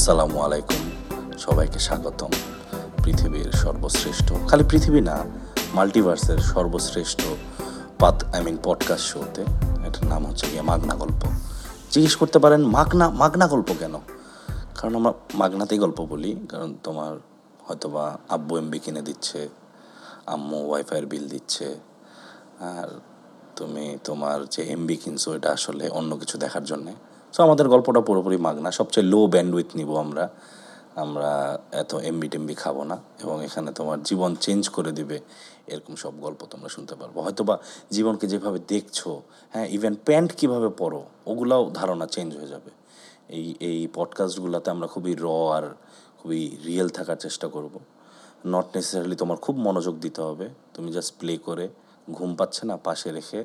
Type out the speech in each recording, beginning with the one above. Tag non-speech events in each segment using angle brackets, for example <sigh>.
আসসালামু আলাইকুম। সবাইকে স্বাগতম। পৃথিবীর সর্বশ্রেষ্ঠ, খালি পৃথিবী না মাল্টিভার্সের সর্বশ্রেষ্ঠ পাত আই মিন পডকাস্ট শোতে এটার নাম হচ্ছে গিয়ে মাগনা গল্প। জিজ্ঞেস করতে পারেন, মাগনা মাগনা গল্প কেন? কারণ আমরা মাগনাতেই গল্প বলি, কারণ তোমার হয়তোবা আব্বু এমবি কিনে দিচ্ছে, আম্মু ওয়াইফাইয়ের বিল দিচ্ছে, আর তুমি তোমার যে এমবি কিনছো এটা আসলে অন্য কিছু দেখার জন্যে। সো আমাদের গল্পটা পুরোপুরি মাগনা। সবচেয়ে লো ব্যান্ডউইথ নিব আমরা। আমরা এত এমবি টেমবি খাব না এবং এখানে তোমার জীবন চেঞ্জ করে দিবে, এরকম সব গল্প তোমরা শুনতে পারব। হয়তো বা জীবনকে যেভাবে দেখছ হ্যাঁ ইভেন প্যান্ট কীভাবে পরো, ওগুলাও ধারণা চেঞ্জ হয়ে যাবে। এই এই পডকাস্টগুলোতে আমরা খুবই র আর খুবই রিয়েল থাকার চেষ্টা করব। নট নেসেসারিলি তোমার খুব মনোযোগ দিতে হবে। তুমি জাস্ট প্লে করে ঘুম পাচ্ছে না, পাশে রেখে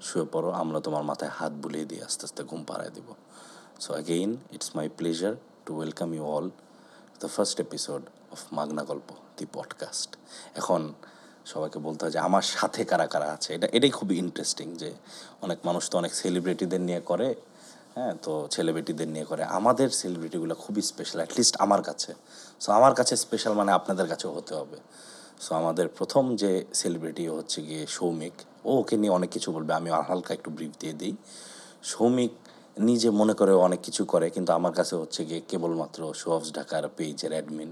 শুয়ে পড়ো, আমরা তোমার মাথায় হাত বুলিয়ে দিয়ে আস্তে আস্তে ঘুম পাড়ায় দিব। So again it's my pleasure to welcome you all the first episode of Magna Golpo the podcast এখন সবাইকে বলতে হয় যে আমার সাথে কারা কারা আছে? এটা, এটাই খুবই ইন্টারেস্টিং যে অনেক মানুষ তো অনেক সেলিব্রিটিদের নিয়ে করে হ্যাঁ তো ছেলেবেটিদের নিয়ে করে। আমাদের সেলিব্রিটিগুলো খুবই স্পেশাল অ্যাটলিস্ট আমার কাছে। সো আমার কাছে স্পেশাল মানে আপনাদের কাছেও হতে হবে। সো আমাদের প্রথম যে সেলিব্রিটি হচ্ছে গিয়ে সৌমিক, ও ওকে নিয়ে অনেক কিছু বলবে, আমি হালকা একটু ব্রিফ দিয়ে দিই। সৌমিক নিজে মনে করে অনেক কিছু করে, কিন্তু আমার কাছে হচ্ছে গিয়ে কেবলমাত্র শোঅফস ঢাকার পেজের অ্যাডমিন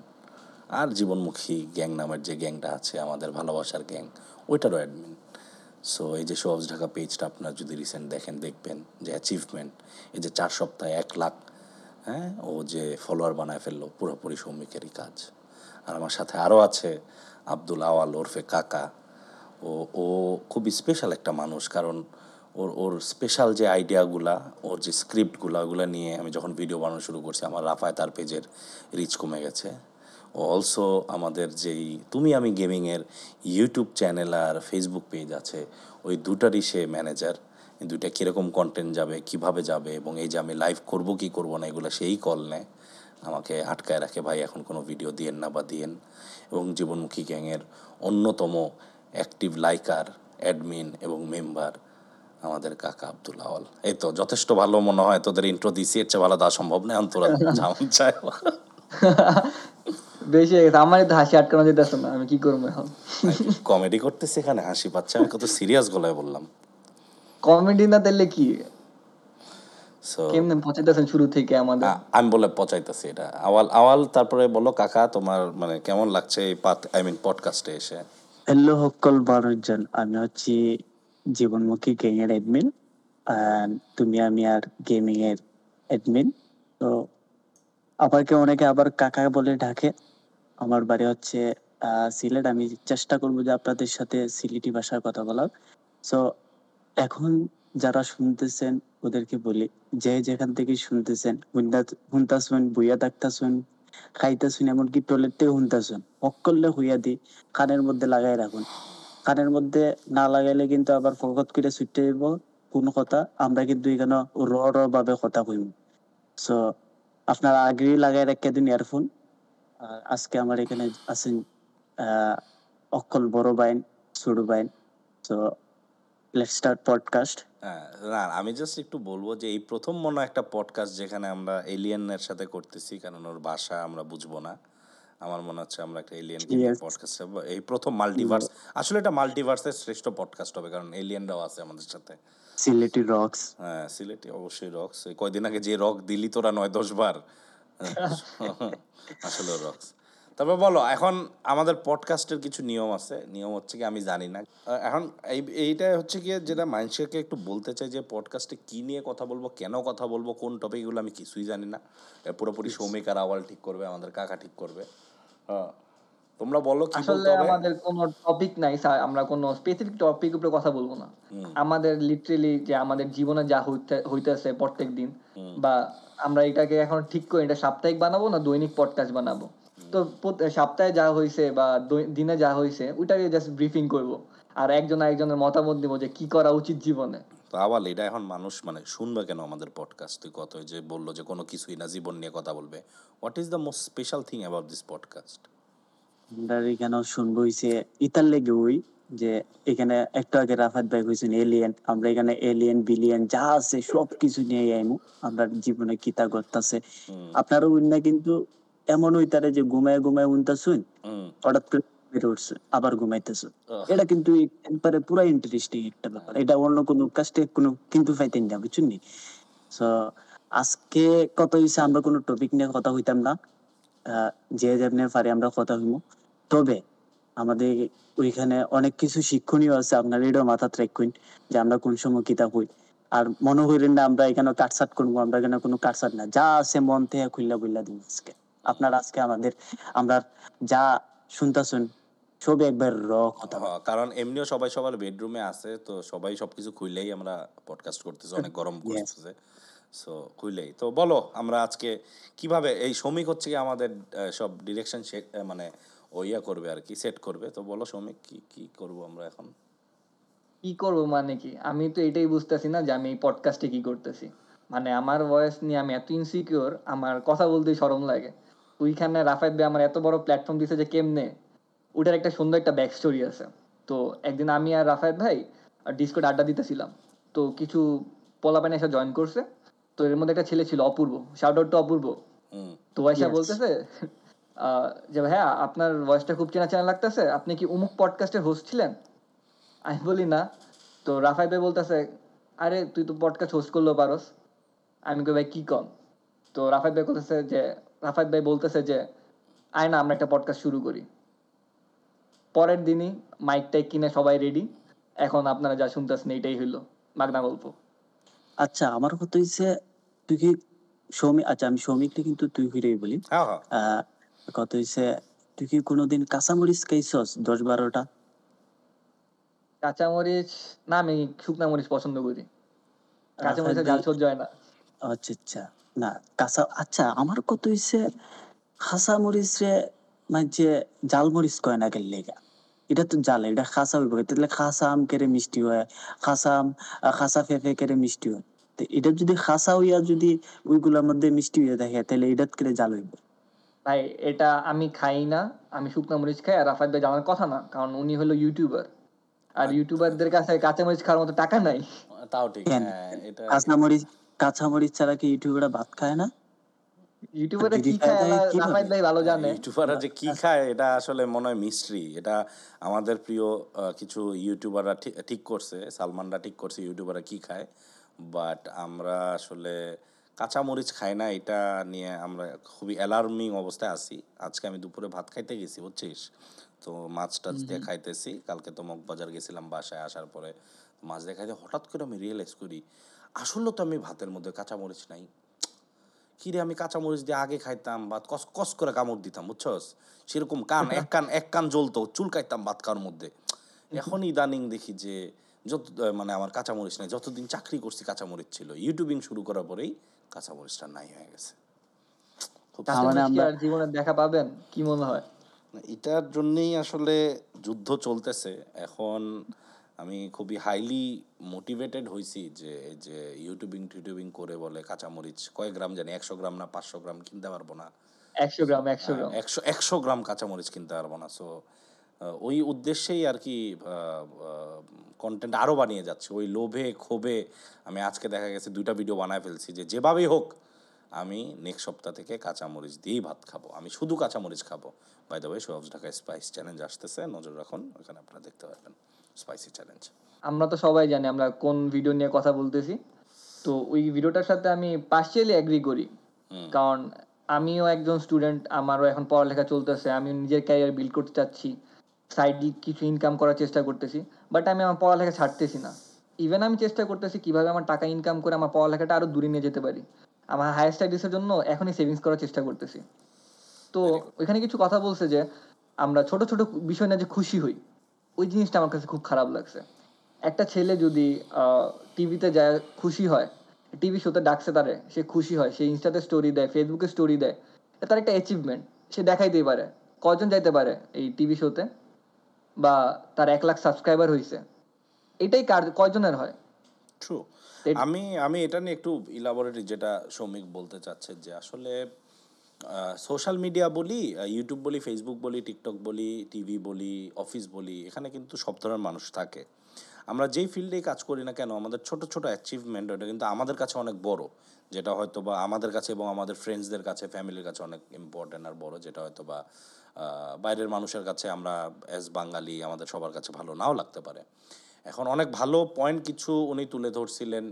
আর জীবনমুখী গ্যাং নামের যে গ্যাংটা আছে, আমাদের ভালোবাসার গ্যাং ওইটারও অ্যাডমিন সো এই যে শোঅফস ঢাকা পেজটা আপনার যদি রিসেন্ট দেখেন, দেখবেন যে অ্যাচিভমেন্ট এই যে চার সপ্তাহে এক লাখ হ্যাঁ ও যে ফলোয়ার বানায় ফেলল, পুরোপুরি সৌমিকেরই কাজ। আর আমার সাথে আরও আছে আব্দুল আওয়াল ওরফে কাকা। ও ও খুবই স্পেশাল একটা মানুষ কারণ ওর ওর স্পেশাল যে আইডিয়াগুলা ওর যে স্ক্রিপ্টগুলো ওগুলো নিয়ে আমি যখন ভিডিও বানানো শুরু করছি, আমার রাফায় তার পেজের রিচ কমে গেছে। ও অলসো আমাদের যেই তুমি আমি গেমিংয়ের ইউটিউব চ্যানেল আর ফেসবুক পেজ আছে, ওই দুটারই সে ম্যানেজার দুইটা কীরকম কন্টেন্ট যাবে, কীভাবে যাবে এবং এই যে আমি লাইভ করব কি করব না, এগুলো সেই কল নেয়। আমাকে আটকায় রাখে, ভাই, এখন কোনো ভিডিও দিয়েন না বা দিয়েন। এবং জীবনমুখী গ্যাংয়ের অন্যতম অ্যাক্টিভ লাইকার অ্যাডমিন এবং মেম্বার আমাদের কাকা আব্দুল আওয়াল। এই তো যথেষ্ট ভালো মনে হয় তোদের ইন্ট্রো দিছি এর চেয়ে ভালো দেওয়া সম্ভব নয় অন্তরা যেমন চায়। বেশি হয়ে গেছে আমারই তো হাসি আটকানো যেতেছে না আমি কি করব এখন? কমেডি করতেছি এখানে হাসি পাচ্ছে আমি কত সিরিয়াস গলায় বললাম। কমেডি না দিলে কি? কেমনে পৌঁছাইতেছেন শুরু থেকে আমাদের? আমি বলে পচাইতেছি এটা। আওয়াল আওয়াল তারপরে বলো কাকা তোমার মানে কেমন লাগছে এই পাত আই মিন পডকাস্টে এসে? হ্যালো সকল আমি হচ্ছি জীবনমুখী গ্যাং এর অ্যাডমিন তুমি আমি আর গেমিং এর অ্যাডমিন তো আমাকে অনেকে আবার কাকা বলে ডাকে। আমার বাড়ি হচ্ছে সিলেট। আমি চেষ্টা করব যে আপনাদের সাথে সিলেটি ভাষায় কথা বলার। সো এখন যারা শুনতেছেন, ওদেরকে বলি, যে যেখান থেকে শুনতেছেন শুনতাছেন বইয়া থাকতাছেন খাইতেছেন এমনকি টয়লেট থেকে শুনতেছেন হক করলে হইয়া দি, কানের মধ্যে লাগাই রাখুন। কানের মধ্যে না লাগাইলে কিন্তু আবার ফকত করে ছুটতে যাব কোন কথা, আমরা কিন্তু এখানে র র ভাবে কথা কইব সো আপনারা আগেই লাগাই রাখিয়া দিন ইয়ারফোন। আজকে আমার এখানে আছেন অকল বড় বাইন ছোট বাইন সো লেটস স্টার্ট পডকাস্ট হ্যাঁ, না আমি জাস্ট একটু বলব যে এই প্রথম মনে একটা পডকাস্ট যেখানে আমরা এলিয়েনের সাথে করতেছি কারণ ওর ভাষা আমরা বুঝব না। আমার মনে হচ্ছে আমরা একটা এলিয়েন পডকাস্ট এই প্রথম মাল্টিভার্স আসলে এটা মাল্টিভার্সের শ্রেষ্ঠ পডকাস্ট হবে কারণ এলিয়েনরাও আছে আমাদের সাথে। সিলেটি রক্স হ্যাঁ সিলেটে অবশ্যই রক্স কয়দিন আগে যে রক দিলি তোরা নয় দশ বার। <laughs> আসলে রক্স তারপর বলো এখন আমাদের পডকাস্টের কিছু নিয়ম আছে। নিয়ম হচ্ছে কি আমি জানি না। এখন এই এইটা হচ্ছে কি যেটা মানুষকে একটু বলতে চাই যে পডকাস্টে কি নিয়ে কথা বলব কেন কথা বলব কোন টপিকগুলো আমি কিছুই জানি না। পুরোপুরি সৌমিক আর আওয়াল ঠিক করবে আমাদের কাকা ঠিক করবে। হ্যাঁ তোমরা বলো কি আসলে আমাদের কোনো টপিক নাই স্যার আমরা কোনো স্পেসিফিক টপিক উপরে কথা বলব না। আমাদের লিটারেলি যে আমাদের জীবনে যা হইতে- হইতেছে প্রত্যেক দিন বা আমরা এটাকে এখন ঠিক করি এটা সাপ্তাহিক বানাবো না দৈনিক পডকাস্ট বানাবো? তো সপ্তাহে যা হয়েছে বা দিনে যা হয়েছে ওইটাকে জাস্ট ব্রিফিং করব। আর একজন আরেকজনের মতামত দিব যে কি করা উচিত জীবনে। তো আবার এটা এখন মানুষ মানে শুনবে কেন আমাদের পডকাস্ট তুই কত যে বলল যে কোনো কিছুই না জীবন নিয়ে কথা বলবে। What is the most special thing about this podcast আমরা এখানে শুনব হইছে ইতার লেগে ওই যে এখানে একটু আগে রাফাত ভাই কইছেন এলিয়েন আমরা এখানে এলিয়েন বিলিয়ন যা আছে সবকিছু নিয়ে আইমু। আমরা জীবনে কিতা করতেছে আপনারা উন্না কিন্তু এমন হইতারে যে ঘুমায় ঘুমায় উনতাছুন হঠাৎ করে বের উঠছে আবার ঘুমাইতেছে। এটা কিন্তু একবারে পুরা ইন্টারেস্টিং একটা ব্যাপার। এটা অন্য কোনো কাজটা কোনো কিন্তু পাইতেন না বুঝছেন নি? সো আজকে কত হইছে আমরা কোনো টপিক নিয়ে কথা হইতাম না। যে যেমনি পারি আমরা কথা হইমু। তবে আমাদের ওইখানে অনেক কিছু শিক্ষণীয় আছে আপনার এটাও মাথা রাখুন যে আমরা কোন সময় কিতাব হই। আর মনে হইলেন না আমরা এখানে কাটসাট করব আমরা এখানে কোনো কাটসাট না। যা আছে মন থেকে খুললা বুল্লা দিন আজকে। আপনার আজকে আমাদের আমরা যা শুনতাছেন সব একবার র কথা। কারণ এমনিও সবাই সবার বেডরুমে আছে তো সবাই সবকিছু খুইলেই আমরা পডকাস্ট করতেছি অনেক গরম করতেছে। সো খুইলেই। তো বলো আমরা আজকে কীভাবে এই শ্রমিক হচ্ছে কি আমাদের সব ডিরেকশন মানে ও ইয়া করবে আর কি সেট করবে? তো বলো শ্রমিক কি কি করব আমরা এখন? কি করব মানে কি? আমি তো এটাই বুঝতেছি না যে আমি এই পডকাস্টে কি করতেছি। মানে আমার ভয়েস নিয়ে আমি এত ইনসিকিউর আমার কথা বলতে শরম লাগে। ওইখানে রাফায়েত ভাই আমার এত বড় প্ল্যাটফর্ম দিছে যে কেমনে? ওটার একটা সুন্দর একটা ব্যাক স্টোরি আছে। তো একদিন আমি আর রাফায়েত ভাই ডিসকোড আড্ডা দিতেছিলাম। তো কিছু পোলাপানে এসে জয়েন করছে। তো এর মধ্যে একটা ছেলে ছিল Apurba. Shout out to Apurba. তো আয়সা বলতেছে আহ, যে ভাইয়া আপনার ভয়েসটা খুব চেনা চেনা লাগতেছে। আপনি কি উমুক পডকাস্টের হোস্ট ছিলেন? আমি বলি না। তো রাফাই ভাই বলতেছে আরে তুই তো পডকাস্ট হোস্ট করলেও পারস। আমি কই ভাই কি কম? তো রাফাই ভাই বলতেছে যে রাফাই ভাই বলতেছে যে আয় না আমরা একটা পডকাস্ট শুরু করি। পরের দিনই মাইক টাইক কিনে সবাই রেডি এখন আপনারা যা শুনতেছেন এইটাই হইল মাগনা গল্প। আচ্ছা আমার কথা হইছে তুই কি সৌমিক আচ্ছা আমি সৌমিকটা কিন্তু তুই ফিরেই বলি। হ্যাঁ হ্যাঁ। কথা হইছে তুই কি কোনোদিন কাঁচামরিচ খাইছস দশ বারোটা? কাঁচামরিচ না আমি শুকনা মরিচ পছন্দ করি। কাঁচামরিচের জাল সহ্য হয় না। আচ্ছা আচ্ছা। না কাঁচা আচ্ছা আমার কত হইছে খাসা মরিচ রে মানে যে জাল মরিচ কয় না গেলে এটা তো জাল এটা খাসা হইব তাহলে খাসা আম কেড়ে মিষ্টি হয় খাসা আম খাসা ফেফে কেড়ে মিষ্টি হয় তো এটা যদি খাসা হইয়া যদি ওইগুলোর মধ্যে মিষ্টি হয়ে থাকে তাহলে এটা কেড়ে জাল হইব? ভাই এটা আমি খাই না আমি শুকনা মরিচ খাই আর রাফাত ভাই জানার কথা না কারণ উনি হলো ইউটিউবার আর ইউটিউবারদের কাছে কাঁচা মরিচ খাওয়ার মতো টাকা নাই। তাও ঠিক হ্যাঁ এটা কাঁচা মরিচ কাঁচা মরিচ ছাড়া কি ইউটিউবেরা ভাত খায় না? ইউটিউবারে দিদি কি খায় খায় আল্লাহ- কীভাবে? রাফাত ভাই ভালো জানে। ইউটিউবাররা যে কি খায় এটা আসলে মনে হয় মিস্ট্রি এটা আমাদের প্রিয় কিছু ইউটিউবাররা ঠিক- ঠিক করছে সালমানরা ঠিক করছে ইউটিউবাররা কি খায়। বাট আমরা আসলে কাঁচামরিচ খাই না এটা নিয়ে আমরা খুবই অ্যালার্মিং অবস্থায় আছি। আজকে আমি দুপুরে ভাত খাইতে গেছি বুঝছিস? তো মাছ টাছ দিয়ে খাইতেছি। কালকে তো মগবাজার গেছিলাম বাসায় আসার পরে মাছ দিয়ে খাইতে হঠাৎ করে আমি রিয়েলাইজ করি আসলে তো আমি ভাতের মধ্যে কাঁচামরিচ নাই। কি রে আমি কাঁচামরিচ দিয়ে আগে খাইতাম বা কস কস করে কামড় দিতাম বুঝছস? সেরকম কান এক কান এক কান জ্বলতো চুল কাইতাম ভাত খাওয়ার মধ্যে। এখন ইদানিং দেখি যে যত মানে আমার কাঁচামরিচ নাই যতদিন চাকরি করছি কাঁচামরিচ ছিল ইউটিউবিং শুরু করার পরেই কাঁচামরিচটা নাই হয়ে গেছে। মানে আমরা- জীবনে দেখা পাবেন কি মনে হয়? এটার জন্যই আসলে যুদ্ধ চলতেছে। এখন আমি খুবই হাইলি মোটিভেটেড হয়েছি যে যে ইউটিউবিং টিউটিউবিং করে বলে কাঁচামরিচ কয় গ্রাম জানি একশো গ্রাম না পাঁচশো গ্রাম কিনতে পারব না। একশো গ্রাম একশো গ্রাম। একশো একশো গ্রাম কাঁচামরিচ কিনতে পারব না। সো ওই উদ্দেশ্যেই আর কি কন্টেন্ট আরও বানিয়ে যাচ্ছে। ওই লোভে ক্ষোভে আমি আজকে দেখা গেছে দুইটা ভিডিও বানায় ফেলছি যে যেভাবেই হোক আমি নেক্সট সপ্তাহ থেকে কাঁচামরিচ দিয়েই ভাত খাব। আমি শুধু কাঁচামরিচ খাব। বাই দ্য ওয়ে সোহাবস ঢাকায় স্পাইস চ্যানেল আসতেছে। নজর রাখুন ওখানে আপনারা দেখতে পারবেন। স্পাইসি চ্যালেঞ্জ আমরা তো সবাই জানি আমরা কোন ভিডিও নিয়ে কথা বলতেছি। তো ওই ভিডিওটার সাথে আমি পার্সিয়ালি এগ্রি করি। কারণ আমিও একজন স্টুডেন্ট আমারও এখন পড়ালেখা চলতেছে আমি নিজের ক্যারিয়ার বিল্ড করতে চাচ্ছি সাইডলি কিছু ইনকাম করার চেষ্টা করতেছি বাট আমি আমার পড়ালেখা ছাড়তেছি না। ইভেন আমি চেষ্টা করতেছি কীভাবে আমার টাকা ইনকাম করে আমার পড়ালেখাটা আরও দূরে নিয়ে যেতে পারি। আমার হায়ার স্টাডিজের জন্য এখনই সেভিংস করার চেষ্টা করতেছি। তো ওইখানে কিছু কথা বলছে যে আমরা ছোট ছোট বিষয় না যে খুশি হই ওই জিনিসটা আমার কাছে খুব খারাপ লাগছে। একটা ছেলে যদি টিভিতে যায় খুশি হয় টিভি শোতে ডাকছে তারে সে খুশি হয় সে ইনস্টাতে স্টোরি দেয় ফেসবুকে স্টোরি দেয় এটা তার একটা অ্যাচিভমেন্ট সে দেখাইতেই পারে। কজন যাইতে পারে এই টিভি শোতে? বা তার এক লাখ সাবস্ক্রাইবার হয়েছে এটাই কার কয়জনের হয়? ট্রু আমি আমি এটা নিয়ে একটু ইলাবোরেটরি যেটা শ্রমিক বলতে চাচ্ছে যে আসলে সোশ্যাল মিডিয়া বলি ইউটিউব বলি ফেসবুক বলি টিকটক বলি টিভি বলি অফিস বলি, এখানে কিন্তু সব ধরনের মানুষ থাকে। আমরা যেই ফিল্ডেই কাজ করি না কেন, আমাদের ছোট ছোট অ্যাচিভমেন্ট ওটা কিন্তু আমাদের কাছে অনেক বড়, যেটা হয়তো বা আমাদের কাছে এবং আমাদের ফ্রেন্ডসদের কাছে ফ্যামিলির কাছে অনেক ইম্পর্ট্যান্ট আর বড়, যেটা হয়তো বা বাইরের মানুষের কাছে আমরা অ্যাজ বাঙালি, আমাদের সবার কাছে ভালো নাও লাগতে পারে। এখন অনেক ভালো পয়েন্ট কিছু উনি তুলে ধরছিলেন।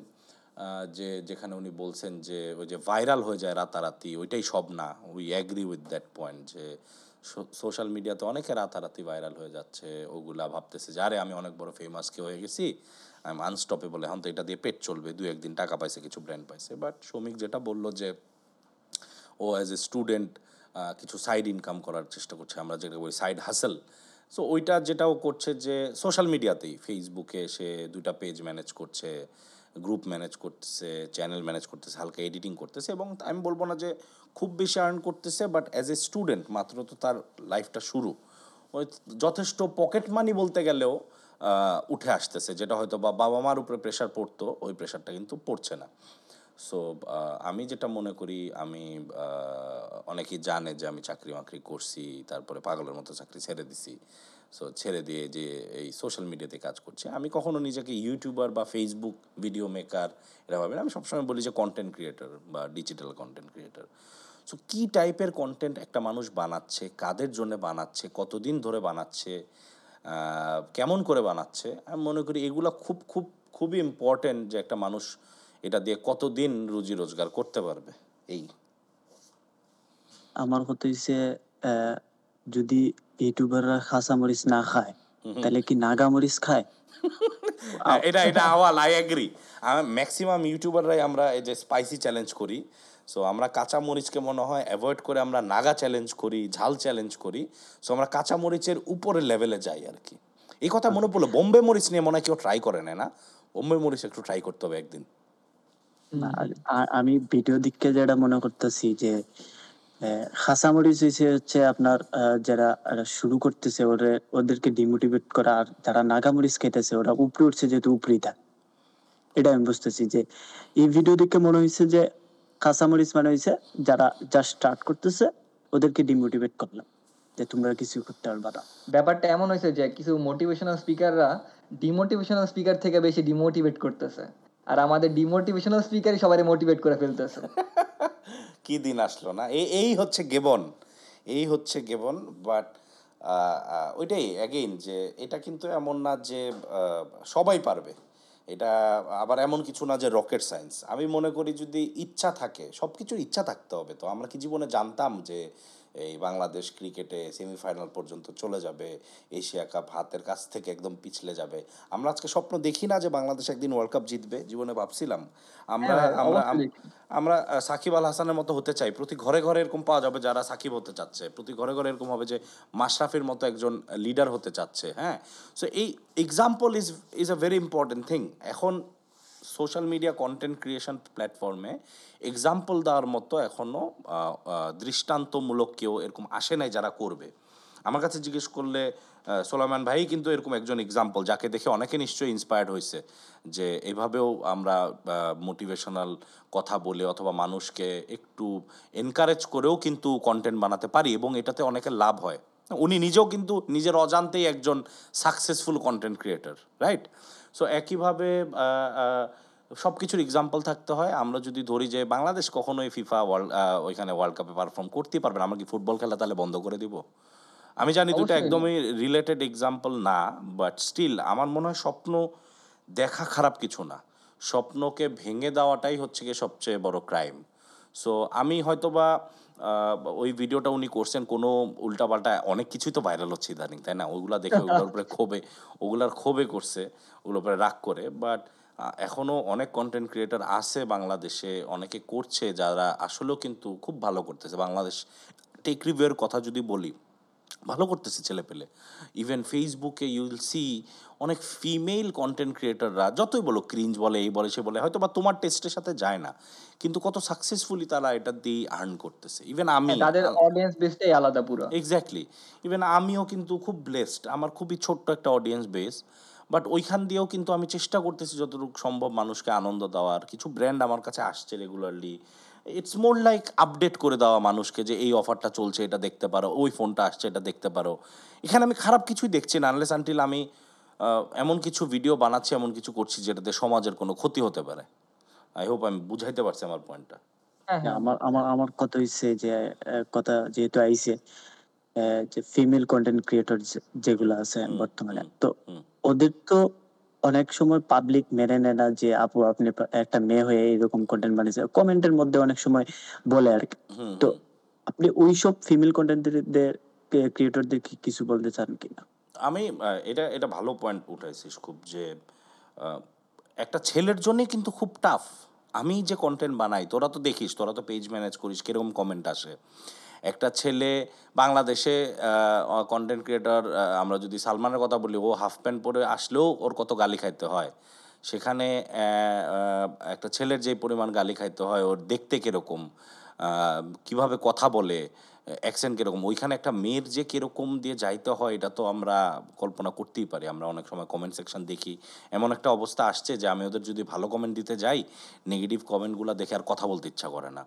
যে যেখানে উনি বলছেন যে ওই যে ভাইরাল হয়ে যায় রাতারাতি, ওইটাই সব না। We agree with that point যে সোশ্যাল মিডিয়াতে অনেকে রাতারাতি ভাইরাল হয়ে যাচ্ছে, ওগুলা ভাবতেছে যে, আরে, আমি অনেক বড় ফেমাস কে হয়ে গেছি আই এম আনস্টপেবল এখন তো এটা দিয়ে পেট চলবে দু একদিন টাকা পাইছে, কিছু ব্র্যান্ড পাইছে। বাট শ্রমিক যেটা বলল যে, ও অ্যাজ এ স্টুডেন্ট কিছু সাইড ইনকাম করার চেষ্টা করছে, আমরা যেটা বলি সাইড হাসেল সো ওইটা যেটাও করছে যে সোশ্যাল মিডিয়াতেই ফেসবুকে সে দুইটা পেজ ম্যানেজ করছে গ্রুপ ম্যানেজ করতেছে চ্যানেল ম্যানেজ করতেছে, হালকা এডিটিং করতেছে এবং আমি বলব না যে খুব বেশি আর্ন করতেছে বাট অ্যাজ এ স্টুডেন্ট মাত্র তো তার লাইফটা শুরু। ওই যথেষ্ট পকেট মানি বলতে গেলেও উঠে আসতেছে, যেটা হয়তো বা বাবা মার উপরে প্রেশার পড়তো, ওই প্রেশারটা কিন্তু পড়ছে না। সো আমি যেটা মনে করি, আমি অনেকেই জানে যে আমি চাকরি বাকরি করছি, তারপরে পাগলের মতো চাকরি ছেড়ে দিছি। সো ছেড়ে দিয়ে যে এই সোশ্যাল মিডিয়াতে কাজ করছে। আমি কখনো নিজেকে ইউটিউবার বা ফেসবুক ভিডিও মেকার এরা ভাবি না। আমি সবসময় বলি যে কন্টেন্ট ক্রিয়েটার বা ডিজিটাল কন্টেন্ট ক্রিয়েটার সো কী টাইপের কন্টেন্ট একটা মানুষ বানাচ্ছে, কাদের জন্য বানাচ্ছে, কতদিন ধরে বানাচ্ছে কেমন করে বানাচ্ছে, আমি মনে করি এগুলো খুব খুব, খুবই ইম্পর্টেন্ট যে একটা মানুষ এটা দিয়ে কতদিন রুজি রোজগার করতে পারবে। এই। আমার কথা হচ্ছে যদি ইউটিউবাররা খাসা মরিচ না খায় তাহলে কি নাগা মরিচ খায়? <laughs> হ্যাঁ, এটা এটা আওয়াল আই অ্যাগ্রি ম্যাক্সিমাম ইউটিউবাররাই আমরা এই যে স্পাইসি চ্যালেঞ্জ করি। সো আমরা কাঁচা মরিচকে মনে হয় অ্যাভয়েড করে আমরা নাগা চ্যালেঞ্জ করি ঝাল চ্যালেঞ্জ করি। সো আমরা কাঁচা মরিচের উপরে লেভেলে যাই আর কি। এই কথা মনে পড়ল বোম্বে মরিচ নিয়ে মনে হয় কেউ ট্রাই করে নেয় না? বোম্বে মরিচ একটু ট্রাই করতে হবে একদিন। আমি ভিডিও দিককে যেটা মনে করতেছি যে আহ, খাসা হয়েছে হচ্ছে আপনার যারা শুরু করতেছে ওরে ওদেরকে ডিমোটিভেট করা আর যারা নাগা মরিচ খেতেছে ওরা উপরে উঠছে যেহেতু উপরেই থাক এটা আমি বুঝতেছি যে এই ভিডিও দেখে মনে হয়েছে যে খাসা মরিচ মানে হয়েছে যারা জাস্ট স্টার্ট করতেছে ওদেরকে ডিমোটিভেট করলাম যে তোমরা কিছু করতে পারবা না। ব্যাপারটা এমন হয়েছে যে কিছু মোটিভেশনাল স্পিকাররা ডিমোটিভেশনাল স্পিকার থেকে বেশি ডিমোটিভেট করতেছে আর আমাদের ডিমোটিভেশনাল স্পিকারই সবাই মোটিভেট করে ফেলতেছে। <laughs> কি দিন আসলো না? এই এই হচ্ছে গেবন। এই হচ্ছে গেবন বাট ওইটাই অ্যাগেইন যে এটা কিন্তু এমন না যে সবাই পারবে। এটা আবার এমন কিছু না যে রকেট সায়েন্স আমি মনে করি যদি ইচ্ছা থাকে সব কিছুর ইচ্ছা থাকতে হবে। তো আমরা কি জীবনে জানতাম যে এই বাংলাদেশ ক্রিকেটে সেমিফাইনাল পর্যন্ত চলে যাবে এশিয়া কাপ হাতের কাছ থেকে একদম পিছলে যাবে। আমরা আজকে স্বপ্ন দেখি না যে বাংলাদেশ একদিন ওয়ার্ল্ড কাপ জিতবে জীবনে ভাবছিলাম। আমরা হ্যাঁ, আমরা আমরা সাকিব আল হাসানের মতো হতে চাই। প্রতি ঘরে ঘরে এরকম পাওয়া যাবে যারা সাকিব হতে চাচ্ছে। প্রতি ঘরে ঘরে এরকম হবে যে মাশরাফির মতো একজন লিডার হতে চাচ্ছে হ্যাঁ? সো এই example is is a very important thing এখন সোশ্যাল মিডিয়া কন্টেন্ট ক্রিয়েশন প্ল্যাটফর্মে এক্সাম্পল দেওয়ার মতো এখনও দৃষ্টান্তমূলক কেউ এরকম আসে নাই যারা করবে। আমার কাছে জিজ্ঞেস করলে সোলামান ভাই কিন্তু এরকম একজন এক্সাম্পল যাকে দেখে অনেকে নিশ্চয়ই ইন্সপায়ার্ড হয়েছে যে এভাবেও আমরা মোটিভেশনাল কথা বলে অথবা মানুষকে একটু এনকারেজ করেও কিন্তু কন্টেন্ট বানাতে পারি এবং এটাতে অনেকের লাভ হয়। উনি নিজেও কিন্তু নিজের অজান্তেই একজন successful content creator right so একইভাবে সব কিছুর এক্সাম্পল থাকতে হয়। আমরা যদি ধরি যে বাংলাদেশ কখনোই ফিফা ওয়ার্ল্ড ওইখানে ওয়ার্ল্ড কাপে পারফর্ম করতেই পারবে না। আমরা কি ফুটবল খেলা তাহলে বন্ধ করে দিব? আমি জানি দুটো একদমই রিলেটেড এক্সাম্পল না বাট স্টিল আমার মনে হয় স্বপ্ন দেখা খারাপ কিছু না। স্বপ্নকে ভেঙে দেওয়াটাই হচ্ছে গিয়ে সবচেয়ে বড় ক্রাইম সো আমি হয়তোবা ওই ভিডিওটা উনি করছেন কোনো উল্টাপাল্টা অনেক কিছুই তো ভাইরাল হচ্ছে ইদানিং তাই না? ওগুলো দেখে <laughs> ওগুলোর উপরে ক্ষোভে ওগুলার ক্ষোভে করছে ওগুলোর উপরে রাগ করে বাট এখনও অনেক কন্টেন্ট ক্রিয়েটার আছে বাংলাদেশে অনেকে করছে যারা আসলেও কিন্তু খুব ভালো করতেছে। বাংলাদেশ টেক রিভিউয়ের কথা যদি বলি ভালো করতেছে ছেলে পেলে ইভেন ফেসবুকে ইউল সি অনেক ফিমেল কন্টেন্ট ক্রিয়েটাররা যতই বলো ক্রিঞ্জ বলে এই বলে সে বলে হয়তো বা তোমার টেস্টের সাথে যায় না কিন্তু কত সাকসেসফুলি তারা এটা দিয়ে আর্ন করতেছে। ইভেন আমি তাদের অডিয়েন্স বেসটাই আলাদা পুরো। এক্স্যাক্টলি ইভেন আমিও কিন্তু খুব ব্লেসড আমার খুবই ছোট্ট একটা অডিয়েন্স বেস বাট ওইখান দিয়েও কিন্তু আমি চেষ্টা করতেছি যতটুকু সম্ভব মানুষকে আনন্দ দেওয়ার। কিছু ব্র্যান্ড আমার কাছে আসছে regularly it's more like update করে দেওয়া মানুষকে যে এই অফারটা চলছে এটা দেখতে পারো ওই ফোনটা আসছে এটা দেখতে পারো। এখানে আমি খারাপ কিছুই দেখছি না আনলেস আনটিল আমি এমন কিছু ভিডিও বানাচ্ছি এমন কিছু করছি যেটাতে সমাজের কোনো ক্ষতি হতে পারে। আই হোপ আমি বুঝাইতে পারছি আমার পয়েন্টটা হ্যাঁ হ্যাঁ। আমার আমার আমার কথা হইছে যে কথা যেহেতু আইছে আহ, যে ফিমেল কন্টেন্ট ক্রিয়েটর যেগুলো আছে বর্তমানে তো ওদের তো অনেক সময় পাবলিক মেনে নেয় না যে আপু আপনি একটা মেয়ে হয়ে এরকম কন্টেন্ট বানিয়েছে কমেন্টের মধ্যে অনেক সময় বলে আর কি। তো আপনি ওইসব ফিমেল কন্টেন্টদের ক্রিয়েটরদের কিছু বলতে চান কিনা আমি এটা এটা ভালো পয়েন্ট উঠাইছিস খুব যে একটা ছেলের জন্যই কিন্তু খুব টাফ আমি যে কন্টেন্ট বানাই তোরা তো দেখিস তোরা তো পেজ ম্যানেজ করিস কীরকম কমেন্ট আসে। একটা ছেলে বাংলাদেশে কন্টেন্ট ক্রিয়েটর আমরা যদি সালমানের কথা বলি, ও হাফ প্যান্ট পরে আসলেও ওর কত গালি খাইতে হয়। সেখানে একটা ছেলের যে পরিমাণ গালি খাইতে হয়, ওর দেখতে কীরকম? কীভাবে কথা বলে? অ্যাকসেন্ট কীরকম? ওইখানে একটা মেয়ের যে কীরকম দিয়ে যাইতে হয়, এটা তো আমরা কল্পনা করতেই পারি। আমরা অনেক সময় কমেন্ট সেকশন দেখি। এমন একটা অবস্থা আসছে যে আমি ওদের যদি ভালো কমেন্ট দিতে যাই নেগেটিভ কমেন্টগুলো দেখে আর কথা বলতে ইচ্ছা করে না।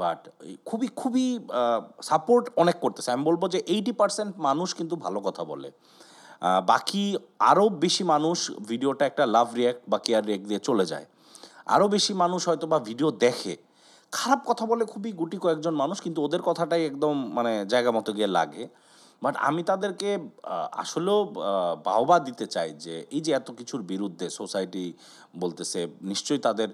বাট খুবই খুবই সাপোর্ট অনেক করতেছে। আমি বলব যে এইটি পার্সেন্ট মানুষ কিন্তু ভালো কথা বলে। বাকি আরও বেশি মানুষ ভিডিওটা একটা লাভ রিয়াক্ট বা কেয়ার রিয়াক্ট দিয়ে চলে যায়। আরও বেশি মানুষ হয়তো বা ভিডিও দেখে। খারাপ কথা বলে খুবই গুটি কয়েকজন মানুষ, কিন্তু ওদের কথাটাই একদম মানে জায়গা মতো গিয়ে লাগে। বাট আমি তাদেরকে আসলেও বাহবা দিতে চাই যে, এই যে এত কিছুর বিরুদ্ধে সোসাইটি বলতেছে, নিশ্চয়ই তাদের